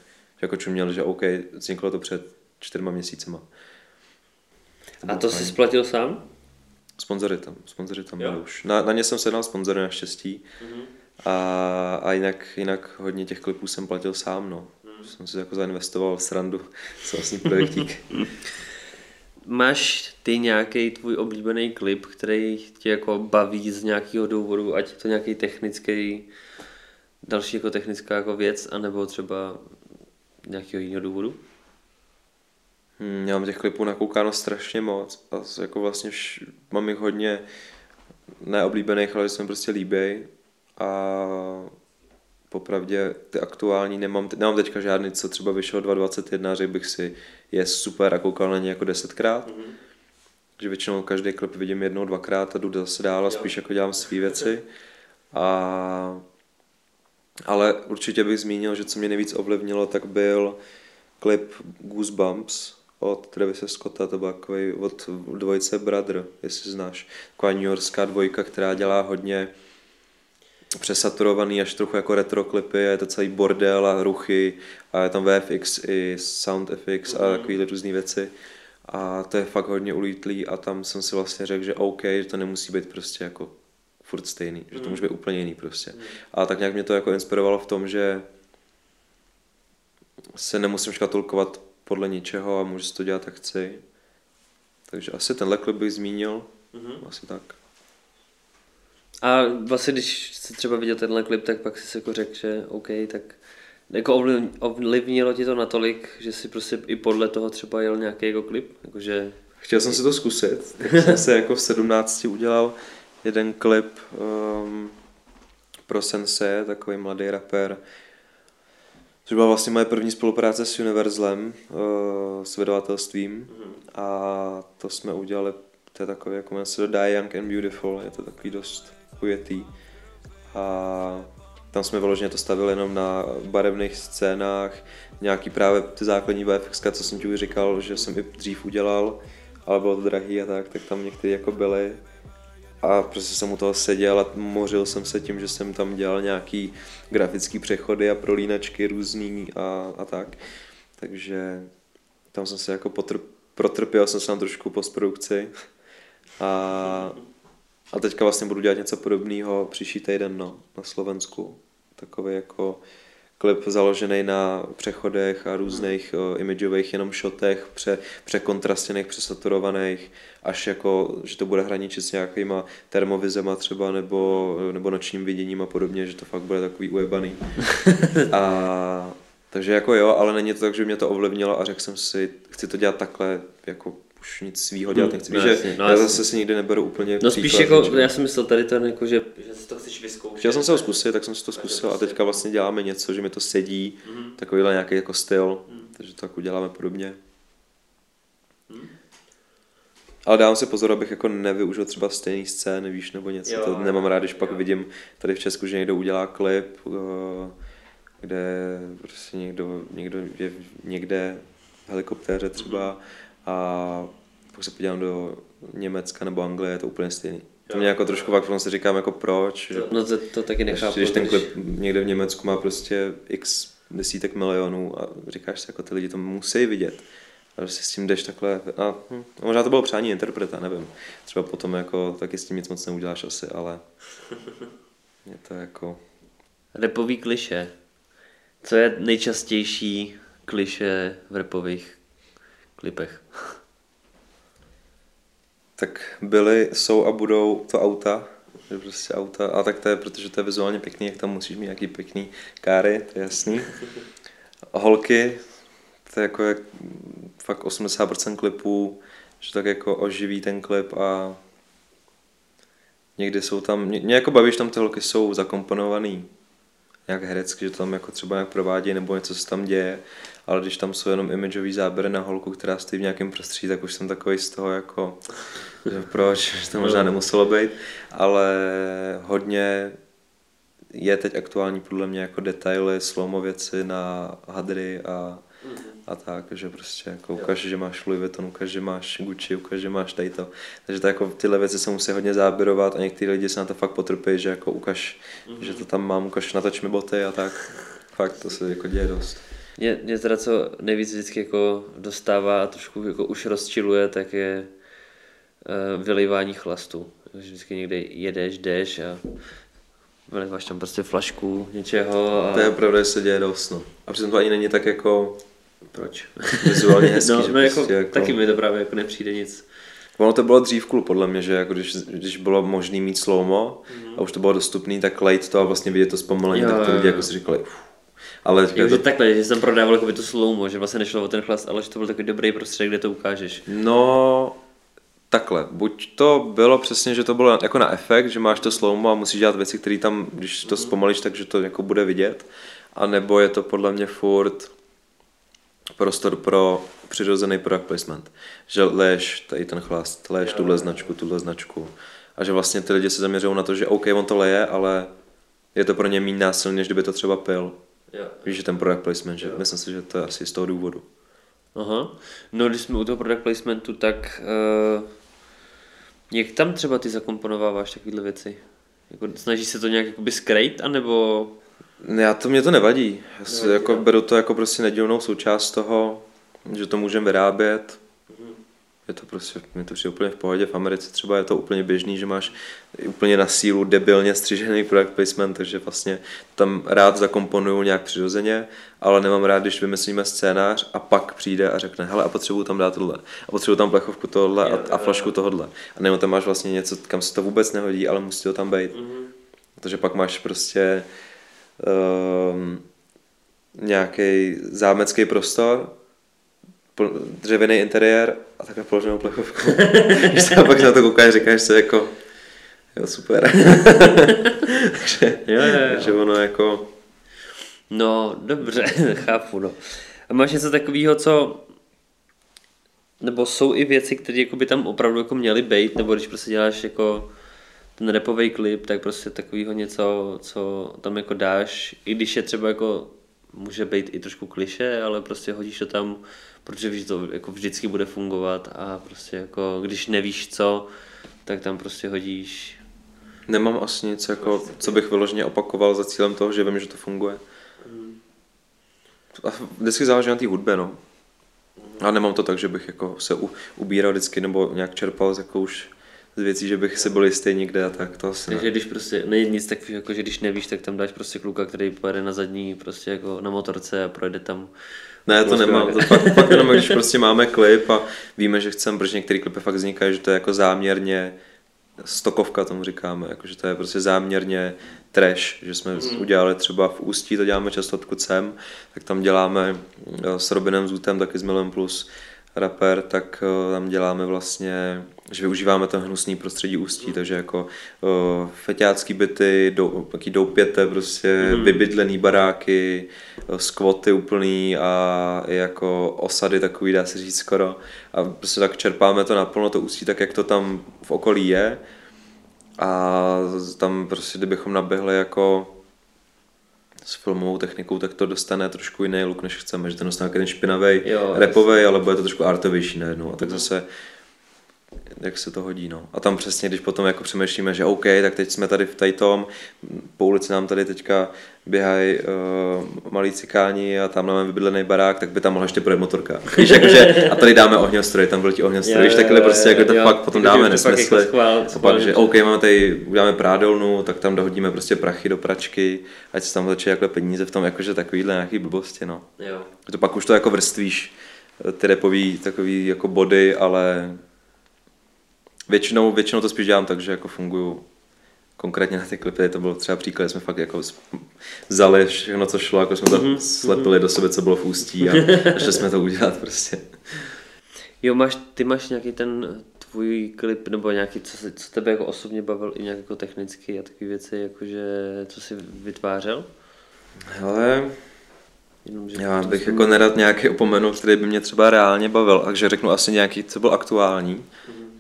jako čuměl, že OK, vzniklo to před čtyřma měsícema. A to jsi splatil sám? Sponzory tam, sponzory tam byli už. Na, na ně jsem sehnal sponzory naštěstí. Mm-hmm. A, a jinak, jinak hodně těch klipů jsem platil sám, no. Mm. Jsem si jako zainvestoval v srandu s vlastní projektík. Máš ty nějaký tvůj oblíbený klip, který tě jako baví z nějakého důvodu, ať je to nějaký technický, další jako technická jako věc, anebo třeba nějakého jiného důvodu? Hmm, já mám těch klipů nakoukáno strašně moc a jako vlastně vš- mám jich hodně neoblíbených, ale jsem prostě líbej a popravdě ty aktuální nemám, nemám teďka žádný, co třeba vyšel 2021, řekl bych si, je super a koukal na ně jako desetkrát. Mm-hmm. Že většinou každý klip vidím jednou, dvakrát a jdu zase dál a spíš jako dělám své věci. A, ale určitě bych zmínil, že co mě nejvíc ovlivnilo, tak byl klip Goosebumps od Travise Scotta, to byl takový od dvojice Brother, jestli znáš. Taková New Yorkská dvojka, která dělá hodně přesaturovaný až trochu jako retro klipy, je to celý bordel a ruchy a je tam VFX i sound FX a Mhm. takové různé věci. A to je fakt hodně ulítlý a tam jsem si vlastně řekl, že OK, že to nemusí být prostě jako furt stejný, že to Mhm. může být úplně jiný prostě. A tak nějak mě to jako inspirovalo v tom, že se nemusím škatulkovat podle ničeho a můžu si to dělat, jak chci. Takže asi tenhle klip bych zmínil, Mhm. asi tak. A vlastně, když jsi třeba viděl tenhle klip, tak pak jsi jako řekl, že OK, tak jako ovliv- ovlivnilo ti to natolik, že si prostě i podle toho třeba jel nějaký jako klip, jakože Chtěl jsem si to zkusit, tak jsem se jako v 17 udělal jeden klip um, pro Sense, takový mladý rapper, což byla vlastně moje první spolupráce s Universlem, uh, s vydavatelstvím. A to jsme udělali, to je takový, jako se to Die Young and Beautiful, je to takový dost ujetý a tam jsme vyloženě to stavili jenom na barevných scénách, nějaký právě ty základní VFX, co jsem ti už říkal, že jsem i dřív udělal, ale bylo to drahý a tak, tak tam některé jako byly. A prostě jsem u toho seděl a mořil jsem se tím, že jsem tam dělal nějaký grafický přechody a prolínačky různý a, a tak. Takže tam jsem se jako potr- protrpěl jsem se tam trošku postprodukci. A, a teďka vlastně budu dělat něco podobného příští týden no, na Slovensku. Takový jako klip založený na přechodech a různých uh, imageových jenom shotech, pře, překontrastěných, přesaturovaných, až jako, že to bude hraničit s nějakýma termovizema třeba, nebo, nebo nočním viděním a podobně, že to fakt bude takový ujebaný. a, takže jako jo, ale není to tak, že mě to ovlivnilo a řekl jsem si, chci to dělat takhle, jako už nic svýho dělat Hmm, nechci. no Víš, že no já zase si nikdy neberu úplně No spíš příklad jako, já jsem myslel tady ten, jako, že, že si to chceš vyzkoušet. Chtěl jsem se ho zkusit, tak jsem si to zkusil a teďka vlastně děláme něco, že mi to sedí, takovýhle nějaký jako styl, takže to tak uděláme podobně. Ale dávám si pozor, abych jako nevyužil třeba stejný scény, víš, nebo něco. Jo, to nemám rád, když pak jo. vidím tady v Česku, že někdo udělá klip, eh, kde prostě někdo, někdo je někde v helikoptéře třeba a pak se podívám do Německa nebo Anglie, je to úplně stejný. To mě jako trošku pak si říkám jako proč, že No to, to taky nechápu. když ten klip někde v Německu má prostě x desítek milionů a říkáš si, jako ty lidi to musí vidět. A prostě s tím jdeš takhle, a hm, a možná to bylo přání interpreta, nevím. Třeba potom jako taky s tím nic moc neuděláš asi, ale je to jako, Repový kliše. Co je nejčastější kliše v repových klipech? tak byly, jsou a budou to auta, že prostě auta, a tak to je, protože to je vizuálně pěkný, jak tam musíš mít nějaký pěkný káry, to je jasný. Holky, to je jako jak fakt 80% klipů, že tak jako oživí ten klip a někdy jsou tam, mě, mě jako baví, že tam ty holky jsou zakomponovaný nějak herecky, že to tam jako třeba nějak provádí nebo něco se tam děje, ale když tam jsou jenom imageový záběry na holku, která stojí v nějakém prostředí, tak už jsem takový z toho jako, že proč, že to možná nemuselo být, ale hodně je teď aktuální podle mě jako detaily, slomo věci na hadry a, a tak, že prostě jako ukáž, že máš Louis Vuitton, ukáž, že máš Gucci, ukáž, že máš tady to. Takže to jako tyhle věci se musí hodně záběrovat a někteří lidi se na to fakt potrpí, že jako ukáž, že to tam mám, ukáž, natoč mi boty a tak. Fakt to se jako děje dost. Mě, mě teda co nejvíc vždycky jako dostává a trošku jako už rozčiluje, tak je uh, vylejvání chlastu. Vždycky někde jedeš, jdeš a vyliváš tam prostě flašku něčeho a... To je pravda, že se děje dost, no. A přitom to ani není tak jako Proč? vizuálně hezký, no, že no jako, prostě jako... taky mi to právě jako nepřijde nic. Ono to bylo dřív cool, podle mě, že jako když, když bylo možné mít slowmo a už to bylo dostupné, tak lejt to a vlastně vidět to zpomalení, Jo, tak to lidi jako si říkali, uf. Ale že to, takhle, že jsem prodával jako by to slowmo, že vlastně nešlo o ten chlast, ale že to byl takový dobrý prostředek, kde to ukážeš. no, takhle, buď to bylo přesně, že to bylo jako na efekt, že máš to slowmo a musíš dělat věci, které tam, když to zpomalíš, takže to jako bude vidět, a nebo je to podle mě furt prostor pro přirozený product placement. Že leješ tady ten chlast, leješ tuhle značku, tuhle značku. A že vlastně ty lidi se zaměřují na to, že OK, on to leje, ale je to pro ně méně násilný, než kdyby to třeba pil. Jo. Víš, že ten product placement, že myslím si, že to je asi z toho důvodu. Aha. No, když jsme u toho product placementu, tak uh, jak tam třeba ty zakomponováváš takovéhle věci? Jako, snažíš se to nějak jakoby skrejt, anebo... Já to, mě to nevadí. Já si jako beru to jako prostě nedílnou součást toho, že to můžeme vyrábět. Je to prostě, mi to přijde úplně v pohodě. V Americe třeba je to úplně běžný, že máš úplně na sílu debilně střižený product placement, takže vlastně tam rád zakomponuju nějak přirozeně, ale nemám rád, když vymyslíme scénář a pak přijde a řekne, hele, a potřebuju tam dát tohle, a potřebuju tam plechovku tohle a, a flašku tohle. A nebo tam máš vlastně něco, kam se to vůbec nehodí, ale musí to tam být. Protože pak máš prostě um, nějaký zámecký prostor, dřevěný interiér a takhle položenou plechovku. Když se pak na to koukáš, říkáš si jako, jo super. takže, Jo, jo, jo. takže ono jako, No, dobře, chápu, no. A máš něco takového, co... Nebo jsou i věci, které by tam opravdu jako měly být, nebo když prostě děláš jako ten repový klip, tak prostě takového něco, co tam jako dáš, i když je třeba jako, může být i trošku kliše, ale prostě hodíš to tam, protože víš, to jako vždycky bude fungovat a prostě jako, když nevíš co, tak tam prostě hodíš nemám asi nic, jako, co bych vyloženě opakoval za cílem toho, že vím, že to funguje. A vždycky záleží na té hudbě, no. A nemám to tak, že bych jako se u, ubíral vždycky nebo nějak čerpal z, jako už z věcí, že bych si byl jistý někde a tak, to asi Takže ne. když prostě není nic takového, jako že když nevíš, tak tam dáš prostě kluka, který pojede na zadní prostě jako na motorce a projede tam. Ne, to Prostě- nemám, to fakt, fakt jenom, když prostě máme klip a víme, že chceme, protože některé klipy fakt vznikají, že to je jako záměrně stokovka tomu říkáme, jako, že to je prostě záměrně trash, že jsme mm. udělali třeba v Ústí, to děláme často odkud jsem, tak tam děláme eh, s Robinem Zutem, taky s Milem Plus rapper, tak eh, tam děláme vlastně, že využíváme ten hnusný prostředí Ústí, takže jako uh, feťácký byty, dou, taký doupěte, prostě mm. vybydlený baráky, eh, skvoty úplný a i jako osady takový, dá se říct skoro. A prostě tak čerpáme to naplno, to Ústí, tak jak to tam v okolí je. A tam prostě, kdybychom naběhli jako s filmovou technikou, tak to dostane trošku jiný look, než chceme, že to dostane ten špinavý, repový, ale bude to trošku artovější najednou. A tak zase jak se to hodí, no. A tam přesně, když potom jako přemýšlíme, že OK, tak teď jsme tady v tady tom, po ulici nám tady teďka běhají uh, malí cikáni a tam máme vybydlený barák, tak by tam mohla ještě projet motorka. Víš, jakože, a tady dáme ohňostroj, tam byl ti ohňostroj, víš, takhle prostě jako to fakt potom dáme nesmysly. Jako A pak, že OK, máme tady, uděláme prádolnu, tak tam dohodíme prostě prachy do pračky, ať se tam začne jakhle peníze v tom, jakože takovýhle nějaký blbosti, no. Jo. To pak už to jako vrstvíš, eh, ty repový takový jako body, ale většinou, většinou to spíš dělám tak, že jako funguju konkrétně na ty klipy, to byl třeba příklad, jsme fakt jako vzali všechno, co šlo, jako jsme to slepili do sebe, co bylo v ústí a šli jsme to udělat prostě. Jo, máš, ty máš nějaký ten tvůj klip, nebo nějaký, co, se, co tebe jako osobně bavil i nějak jako technicky a takové věci, jakože co jsi vytvářel? Ale Jenom, že já bych jsem- jako nerad nějaký opomenul, který by mě třeba reálně bavil, takže řeknu asi nějaký, co byl aktuální,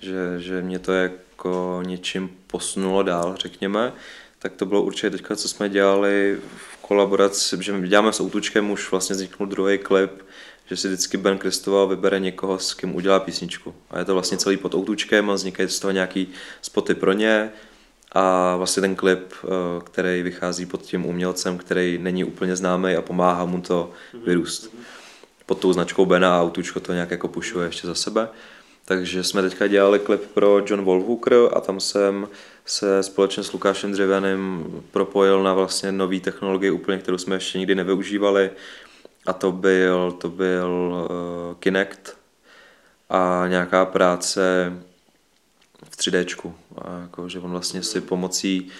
že, že mě to jako něčím posunulo dál, řekněme, tak to bylo určitě teďka, co jsme dělali v kolaboraci, že my děláme s Outučkem, už vlastně vzniknul druhý klip, že si vždycky Ben Kristoval vybere někoho, s kým udělá písničku. A je to vlastně celý pod Outučkem a vznikají z toho nějaký spoty pro ně a vlastně ten klip, eh, který vychází pod tím umělcem, který není úplně známý a pomáhá mu to vyrůst. Pod tou značkou Bena a Autučko to nějak jako pušuje ještě za sebe. Takže jsme teďka dělali klip pro John Wolfhooker a tam jsem se společně s Lukášem Dřevěným propojil na vlastně nový technologii úplně, kterou jsme ještě nikdy nevyužívali a to byl, to byl uh, Kinect a nějaká práce v 3D. A jako, že on vlastně si pomocí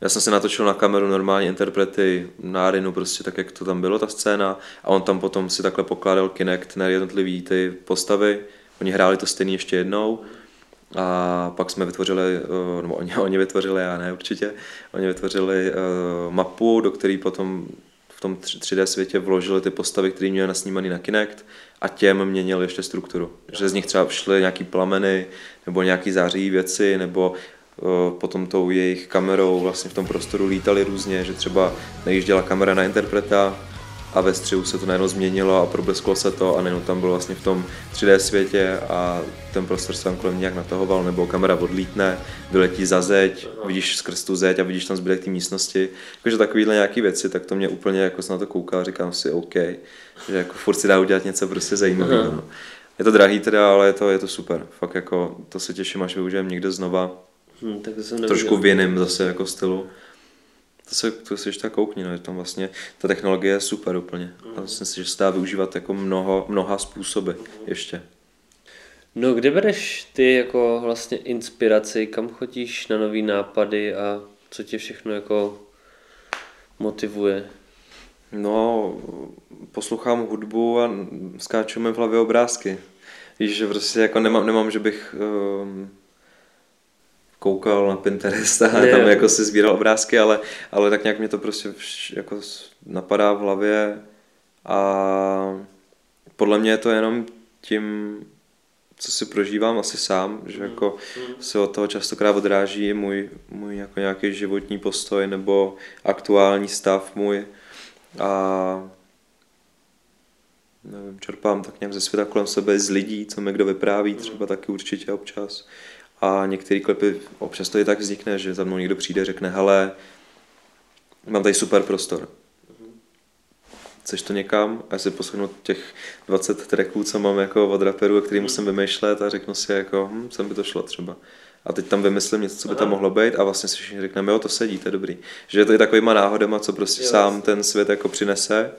já jsem se natočil na kameru normálně interprety na Arinu, prostě tak, jak to tam bylo, ta scéna. A on tam potom si takhle pokládal Kinect na jednotlivý ty postavy. Oni hráli to stejně ještě jednou. A pak jsme vytvořili, eh, nebo oni, oni vytvořili, já ne určitě, oni vytvořili uh, mapu, do které potom v tom 3D světě vložili ty postavy, které měli nasnímaný na Kinect a těm měnili ještě strukturu. Že z nich třeba šly nějaký plameny nebo nějaký září věci, nebo uh, potom tou jejich kamerou vlastně v tom prostoru lítali různě, že třeba nejížděla kamera na interpreta, a ve střihu se to najednou změnilo a problesklo se to a najednou tam bylo vlastně v tom 3D světě a ten prostor se tam kolem nějak natahoval, nebo kamera odlítne, vyletí za zeď, vidíš skrz tu zeď a vidíš tam zbytek té místnosti. Jakože takovýhle nějaký věci, tak to mě úplně jako se na to kouká a říkám si OK, že jako furt si dá udělat něco prostě zajímavého. No. Je to drahý teda, ale je to, je to super. Fakt jako to se těším, až využijem někde znova. Hmm, tak to jsem Trošku v jiném zase jako stylu to se, to se ještě tak koukni, no, že tam vlastně ta technologie je super úplně. A myslím si, že se dá využívat jako mnoho, mnoha způsoby ještě. No kde bereš ty jako vlastně inspiraci, kam chodíš na nový nápady a co tě všechno jako motivuje? No, poslouchám hudbu a skáču mi v hlavě obrázky. Víš, že prostě jako nemám, nemám že bych um, koukal na Pinterest a ne, tam jako si sbíral obrázky, ale, ale tak nějak mě to prostě jako napadá v hlavě a podle mě je to jenom tím, co si prožívám asi sám, že jako se od toho častokrát odráží můj, můj jako nějaký životní postoj nebo aktuální stav můj a nevím, čerpám tak nějak ze světa kolem sebe, z lidí, co mi kdo vypráví, třeba taky určitě občas. A některé klipy, občas to i tak vznikne, že za mnou někdo přijde a řekne, hele, mám tady super prostor. Chceš to někam? A já si poslechnu těch 20 tracků, co mám jako od raperů, který musím vymýšlet a řeknu si jako, hm, sem by to šlo třeba. A teď tam vymyslím něco, co by tam mohlo být a vlastně si všichni řekneme, jo, to sedí, to je dobrý. Že je to i takovýma náhodama, co prostě jo, sám ten svět jako přinese.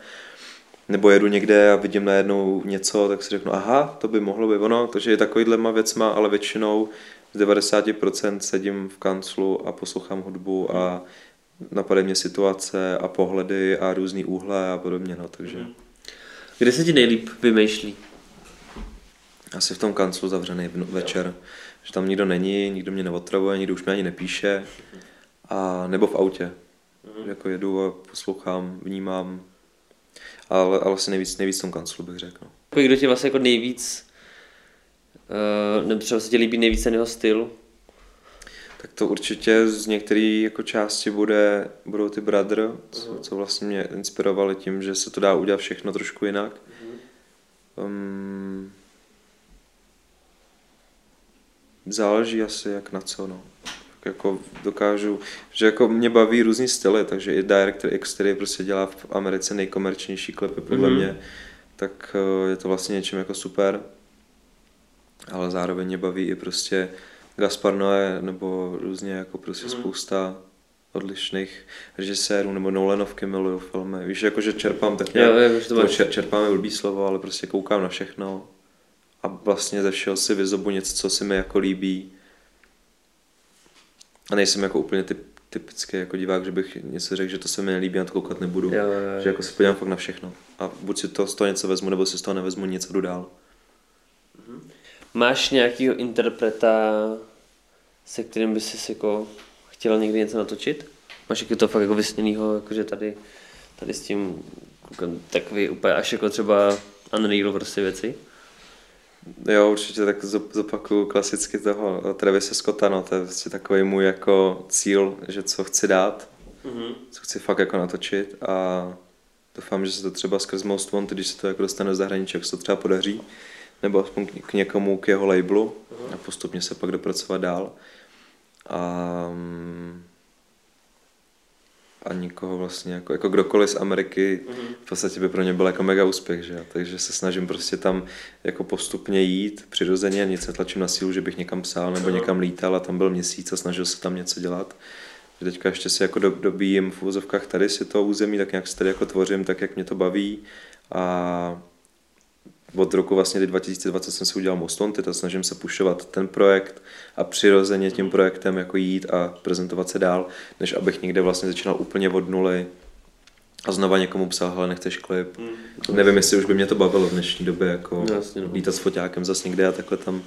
Nebo jedu někde a vidím najednou něco, tak si řeknu, aha, to by mohlo být ono. Takže je takovýhlema věcma, ale většinou z 90% sedím v kanclu a poslouchám hudbu a napadají mě situace a pohledy a různý úhle a podobně, no, takže... Mhm. Kde se ti nejlíp vymýšlí? Asi v tom kanclu zavřený večer, že tam nikdo není, nikdo mě neotravuje, nikdo už mě ani nepíše, a nebo v autě. Mm. Jako jedu a poslouchám, vnímám, ale, ale asi nejvíc, nejvíc v tom kanclu bych řekl. No. Kdo tě vlastně jako nejvíc nebo třeba se ti líbí nejvíc ten jeho styl? Tak to určitě z některé jako části bude, budou ty Brother, co, uh-huh. co vlastně mě inspirovali tím, že se to dá udělat všechno trošku jinak. Uh-huh. Um, záleží asi jak na co, no. Jako dokážu, že jako mě baví různý styly, takže i Director X, který prostě dělá v Americe nejkomerčnější klipy podle uh-huh. mě, tak uh, je to vlastně něčím jako super ale zároveň mě baví i prostě Gaspar Noé nebo různě jako prostě mm. spousta odlišných režisérů nebo Nolanovky miluju filmy. Víš, jako že čerpám tak nějak, jo, to, to čer, čerpám je blbý slovo, ale prostě koukám na všechno a vlastně ze všeho si vyzobu něco, co si mi jako líbí. A nejsem jako úplně typ, typický jako divák, že bych něco řekl, že to se mi nelíbí a to koukat nebudu. Jo, jo, jo. Že jako si podívám fakt na všechno. A buď si to z toho něco vezmu, nebo si z toho nevezmu, něco jdu dál. Máš nějakýho interpreta, se kterým bys si jako chtěl někdy něco natočit? Máš jako to fakt jako vysněnýho, jakože tady, tady s tím takový úplně až jako třeba Unreal prostě věci? Jo, určitě tak zopakuju klasicky toho Travise Scotta, no, to je vlastně takový můj jako cíl, že co chci dát, mm-hmm. co chci fakt jako natočit a doufám, že se to třeba skrz Most Wanted, když se to jako dostane do zahraničí, jak se to třeba podaří nebo aspoň k někomu, k jeho labelu. A postupně se pak dopracovat dál. a, mm, a nikoho vlastně, jako, jako kdokoliv z Ameriky v podstatě by pro ně byl jako mega úspěch, že takže se snažím prostě tam jako postupně jít přirozeně, nic netlačím na sílu, že bych někam psal nebo někam lítal a tam byl měsíc a snažil se tam něco dělat. Že teďka ještě si jako do, dobíjím v úzovkách tady si to území, tak nějak si tady jako tvořím, tak jak mě to baví. A od roku vlastně 2020 jsem si udělal Mostonty, to snažím se pušovat ten projekt a přirozeně tím projektem jako jít a prezentovat se dál, než abych někde vlastně začínal úplně od nuly a znova někomu psal, hele, nechceš klip. Mm. Nevím, jestli už by mě to bavilo v dnešní době, jako No, jasně, no. lítat s foťákem zase někde a takhle tam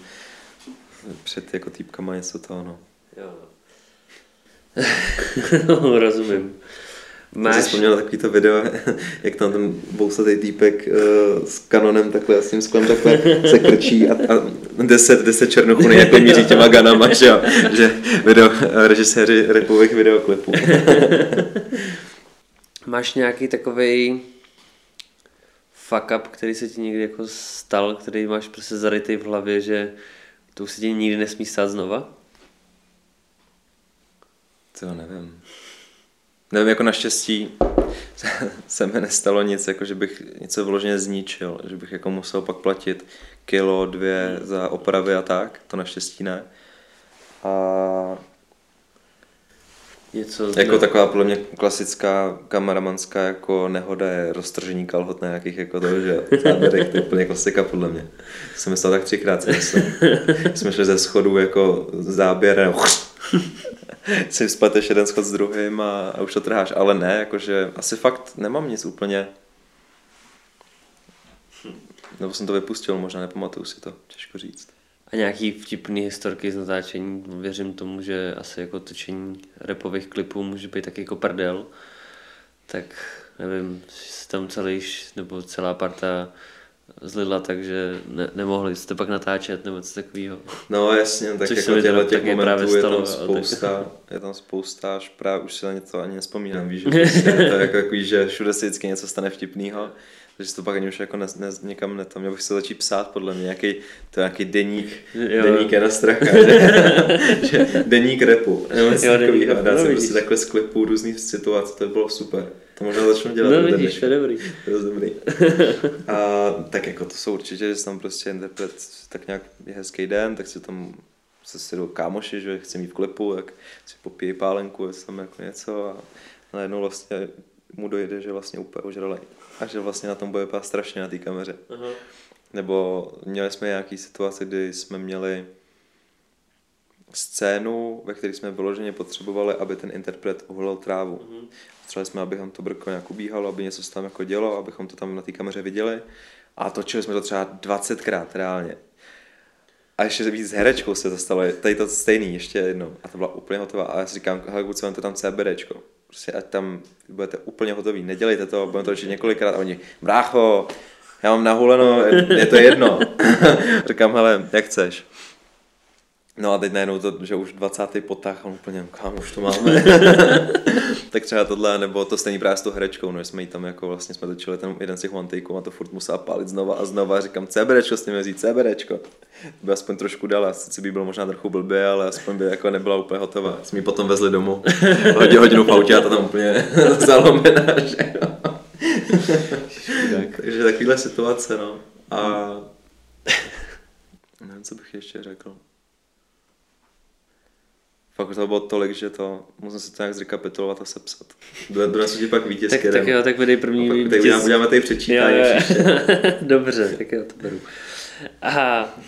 před jako týpkama něco to, no. Jo. Rozumím. Máš... Jsem vzpomněl takový to video, jak tam ten bousatý týpek uh, s kanonem takhle, s tím sklem takhle se krčí a, a deset, deset černochů nejako míří těma ganama, že jo, že video, režiséři repových videoklipů. máš nějaký takový fuck up, který se ti někdy jako stal, který máš prostě zarytý v hlavě, že to už se ti nikdy nesmí stát znova? To nevím. Nevím, jako naštěstí se mi nestalo nic, jako že bych něco vloženě zničil, že bych jako musel pak platit kilo, dvě za opravy a tak, to naštěstí ne. A Něco Jako taková podle mě klasická kameramanská jako nehoda je roztržení kalhot na nějakých jako to, že záběrech, to je úplně klasika podle mě. Jsem myslel tak třikrát, jsem myslel. Jsme šli ze schodu jako záběr a si spleteš jeden schod s druhým a, a už to trháš, ale ne, jakože asi fakt nemám nic úplně nebo jsem to vypustil, možná nepamatuju si to, těžko říct. A nějaký vtipný historky z natáčení, věřím tomu, že asi jako točení repových klipů může být taky jako prdel. Tak nevím, jestli tam celý, nebo celá parta zlidla, takže ne, nemohli jste pak natáčet nebo něco takového. No jasně, tak Což jako se těchto těch taky právě momentů je tam spousta, je tam spousta, až právě už si na něco ani nespomínám, víš, že prostě je to jako, jako, že všude se vždycky něco stane vtipného, takže to pak ani už jako ne, ne, někam ne, tam, já bych se začít psát podle mě, nějaký, to je nějaký deník, Jo. deník Jana Stracha, že, že deník repu, nebo Jo, takového, repu, dát no prostě takhle z klipů různých situací, to by bylo super. To možná začnu dělat. No vidíš, to je dobrý. To je dobrý. A tak jako to jsou určitě, že tam prostě interpret tak nějak je hezký den, tak si tam se sedou kámoši, že chci mít v klipu, tak si popíjí pálenku, jestli tam jako něco a najednou vlastně mu dojde, že vlastně úplně ožralej. A že vlastně na tom bude vypadat strašně na té kameře. Aha. Nebo měli jsme nějaký situace, kdy jsme měli scénu, ve které jsme vyloženě potřebovali, aby ten interpret uholil trávu. Mm-hmm. Potřebovali jsme, aby tam to brko nějak ubíhalo, aby něco se tam jako dělo, abychom to tam na té kameře viděli. A točili jsme to třeba 20krát reálně. A ještě víc s herečkou se to stalo, tady to stejný ještě jednou. A to byla úplně hotová. A já si říkám, hele kluci, to tam CBDčko. Prostě ať tam budete úplně hotový, nedělejte to, budeme to točit několikrát. A oni, brácho, já mám nahuleno, je to jedno. Říkám, hele, jak chceš. No a teď najednou to, že už 20. potah, a on úplně, kam už to máme. tak třeba tohle, nebo to stejný právě s tou herečkou, no, jsme jí tam jako vlastně jsme točili ten jeden z těch one takeů a to furt musela pálit znova a znova, říkám, CBDčko s tím vzít, CBDčko. By aspoň trošku dala, sice by bylo možná trochu blbě, ale aspoň by jako nebyla úplně hotová. Jsme ji potom vezli domů, hodinu, hodinu v autě a to tam úplně zalomená, že jo. Takže takovýhle situace, no. A nevím, co bych ještě řekl. Fakt to bylo tolik, že to musím si to nějak zrekapitulovat a sepsat. Donesu ti pak vítězky. Tak, tak jo, tak vydej první Pak- tak vítěz. uděláme, uděláme tady přečítání. Jo, jo. Dobře, tak jo, to beru. Aha,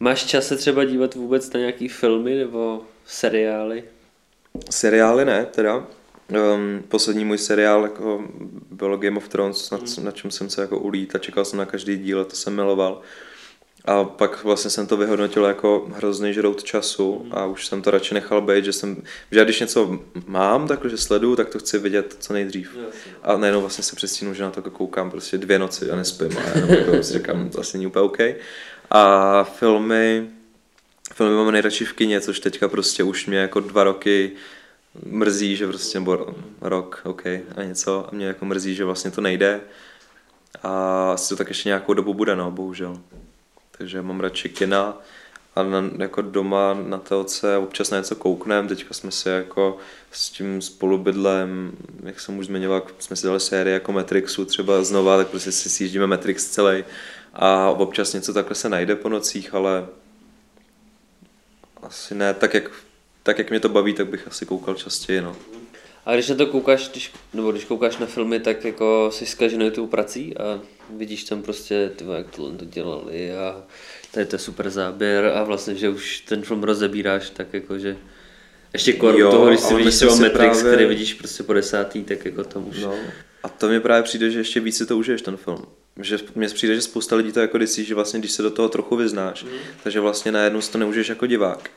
máš čas se třeba dívat vůbec na nějaký filmy nebo seriály? Seriály ne, teda. Um, poslední můj seriál jako bylo Game of Thrones, na, na čem jsem se jako ulít a čekal jsem na každý díl a to jsem miloval. A pak vlastně jsem to vyhodnotil jako hrozný žrout času a už jsem to radši nechal být, že jsem, že já když něco mám, takže sleduju, tak to chci vidět co nejdřív. A najednou vlastně se přestínu, že na to koukám prostě dvě noci a nespím a jenom jako si říkám, to asi není úplně OK. A filmy, filmy mám nejradši v kině, což teďka prostě už mě jako dva roky mrzí, že prostě, nebo rok, OK, a něco, a mě jako mrzí, že vlastně to nejde. A asi to tak ještě nějakou dobu bude, no, bohužel. Takže mám radši kina a na, jako doma na telce občas na něco koukneme, teďka jsme si jako s tím spolubydlem, jak jsem už zmiňoval, jsme si dali série jako Matrixu třeba znova, tak prostě si sjíždíme Matrix celý a občas něco takhle se najde po nocích, ale asi ne, tak jak, tak jak mě to baví, tak bych asi koukal častěji, no. A když na to koukáš, když, nebo když koukáš na filmy, tak jako si zkaženou tou prací a vidíš tam prostě, ty jak tohle to dělali a tady to je super záběr a vlastně, že už ten film rozebíráš tak jako, že ještě kor Jo, toho, když si vidíš třeba si Matrix, právě- který vidíš prostě po desátý, tak jako tam už. No. A to mi právě přijde, že ještě víc si to užiješ ten film. Že mně přijde, že spousta lidí to jako myslí, že vlastně když se do toho trochu vyznáš, mm. takže vlastně najednou si to neužiješ jako divák.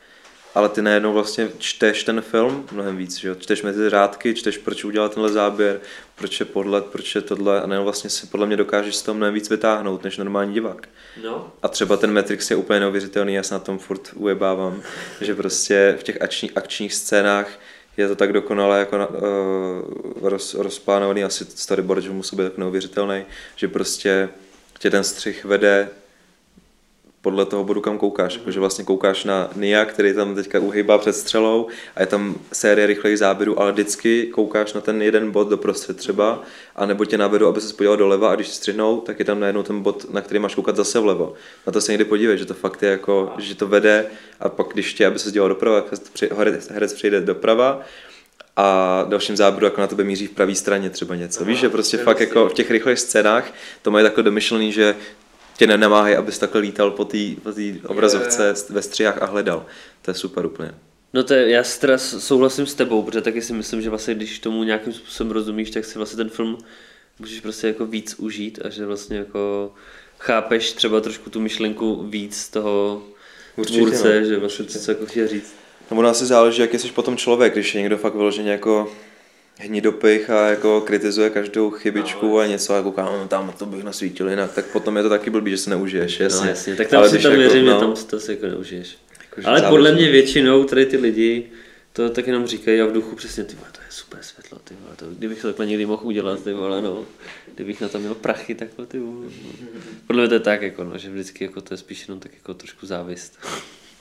Ale ty najednou vlastně čteš ten film mnohem víc, že jo? Čteš mezi řádky, čteš, proč udělal tenhle záběr, proč je podlet, proč je tohle a najednou vlastně si podle mě dokážeš z toho mnohem víc vytáhnout, než normální divák. no. A třeba ten Matrix je úplně neuvěřitelný, já se na tom furt ujebávám, že prostě v těch akční, akčních scénách je to tak dokonale jako na, uh, roz, rozplánovaný, asi storyboard, že musí být tak neuvěřitelný, že prostě tě ten střih vede podle toho bodu, kam koukáš. Jako, že vlastně koukáš na Nia, který tam teďka uhýbá před střelou a je tam série rychlých záběrů, ale vždycky koukáš na ten jeden bod doprostřed třeba, a nebo tě navedu, aby se podíval doleva a když střihnou, tak je tam najednou ten bod, na který máš koukat zase vlevo. Na to se někdy podívej, že to fakt je jako, že to vede a pak když tě, aby se dělal doprava, tak herec přijde doprava a dalším záběru jako na tebe míří v pravé straně třeba něco. Víš, že prostě fakt jako v těch rychlých scénách to mají takhle domyšlený, že tě nenamáhají, abys takhle lítal po té po tý obrazovce ve střihách a hledal. To je super úplně. No to je, já si teda souhlasím s tebou, protože taky si myslím, že vlastně když tomu nějakým způsobem rozumíš, tak si vlastně ten film můžeš prostě jako víc užít a že vlastně jako chápeš třeba trošku tu myšlenku víc toho Určitě, tvůrce, no. že vlastně co jako chtěl říct. No ono asi záleží, jak jsi potom člověk, když je někdo fakt vyloženě jako hnidopich a jako kritizuje každou chybičku a něco a kouká, no, tam to bych nasvítil jinak, tak potom je to taky blbý, že se neužiješ, jasně. No jasně, tak tam Ale si tam jako, věřím, no, že tam si to si jako neužiješ. Jakože Ale záleží. podle mě většinou tady ty lidi to tak jenom říkají a v duchu přesně, ty vole, to je super světlo, ty vole, to, kdybych to takhle někdy mohl udělat, ty vole, no, kdybych na to měl prachy, takhle, ty vole, no. Podle mě to je tak, jako, no, že vždycky jako to je spíš jenom tak jako trošku závist.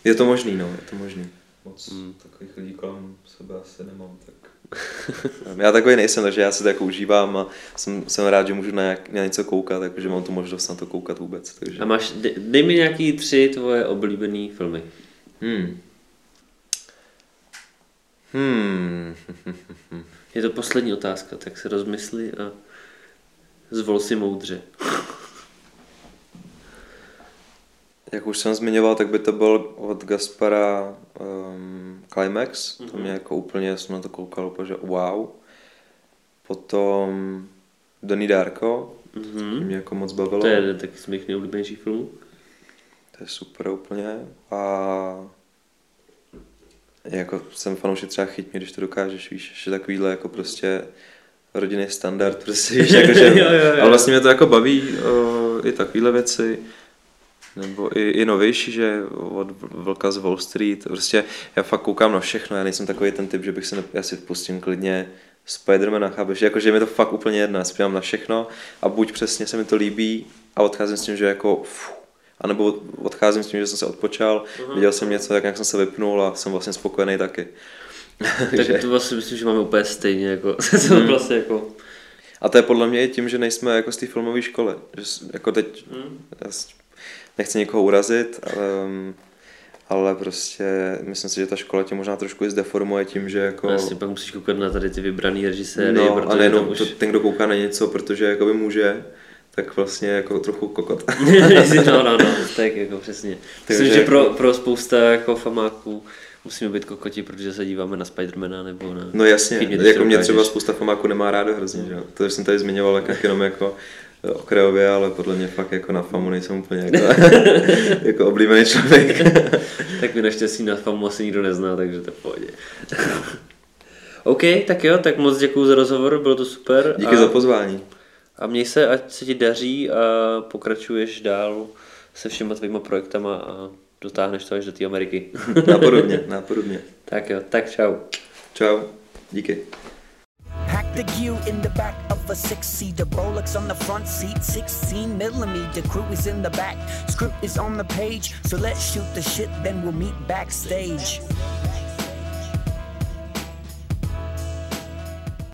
Je to možný, no, je to možný. Moc mm. takových lidí kolem sebe asi nemám, tak... já takový nejsem, takže já si to jako užívám a jsem, jsem rád, že můžu na, jak, na něco koukat, takže mám tu možnost na to koukat vůbec. Takže... A máš, dej, dej mi nějaký tři tvoje oblíbené filmy. Hmm. Hmm. Je to poslední otázka, tak se rozmysli a zvol si moudře. Jak už jsem zmiňoval, tak by to byl od Gaspara um, Climax. Mm-hmm. To mě jako úplně, jsem na to koukal úplně, že wow. Potom Donnie Darko, mm-hmm. to mě jako moc bavilo. To je taky z mých nejoblíbenějších filmů. To je super úplně. A jako jsem fanoušek třeba chyť mě, když to dokážeš, víš, že takovýhle jako prostě rodinný standard, prostě víš, jako, že, Jo, jo, jo. ale vlastně mě to jako baví o, i takovýhle věci, nebo i, i novější, že od Vlka z Wall Street, prostě já fakt koukám na všechno, já nejsem takový ten typ, že bych se, ne, já si pustím klidně Spidermana, chápeš, jako, že mi to fakt úplně jedno, já zpívám na všechno a buď přesně se mi to líbí a odcházím s tím, že jako fuh, a nebo odcházím s tím, že jsem se odpočal, uh-huh. viděl jsem něco, tak nějak jsem se vypnul a jsem vlastně spokojený taky. Tak to vlastně myslím, že máme úplně stejně, jako, Hmm. vlastně jako, A to je podle mě i tím, že nejsme jako z té filmové školy. Že, jako teď, Hmm. já nechci někoho urazit, ale, ale prostě myslím si, že ta škola tě možná trošku i zdeformuje tím, že jako... vlastně pak musíš koukat na tady ty vybraný režiséry, no, a protože nejenom tam už... to, ten, kdo kouká na něco, protože jakoby může, tak vlastně jako trochu kokot. no, no, no, tak jako přesně. Myslím, Takže že jako- pro, pro spousta jako famáků musíme být kokoti, protože se díváme na Spidermana nebo na... No jasně, jako mě třeba spousta famáků nemá rádo hrozně, že jo. To jsem tady zmiňoval jak jenom jako okrajově, ale podle mě fakt jako na famu nejsem úplně jako, jako oblíbený člověk. tak mi naštěstí na famu asi nikdo nezná, takže to v pohodě. OK, tak jo, tak moc děkuji za rozhovor, bylo to super. Díky a, za pozvání. A měj se, ať se ti daří a pokračuješ dál se všema tvýma projektama a dotáhneš to až do té Ameriky. Napodobně, napodobně. tak jo, tak čau. Čau, díky. The gear in the back of a six-seater, Bolex on the front seat, 16 millimeter. The crew is in the back, script is on the page. So let's shoot the shit, then we'll meet backstage.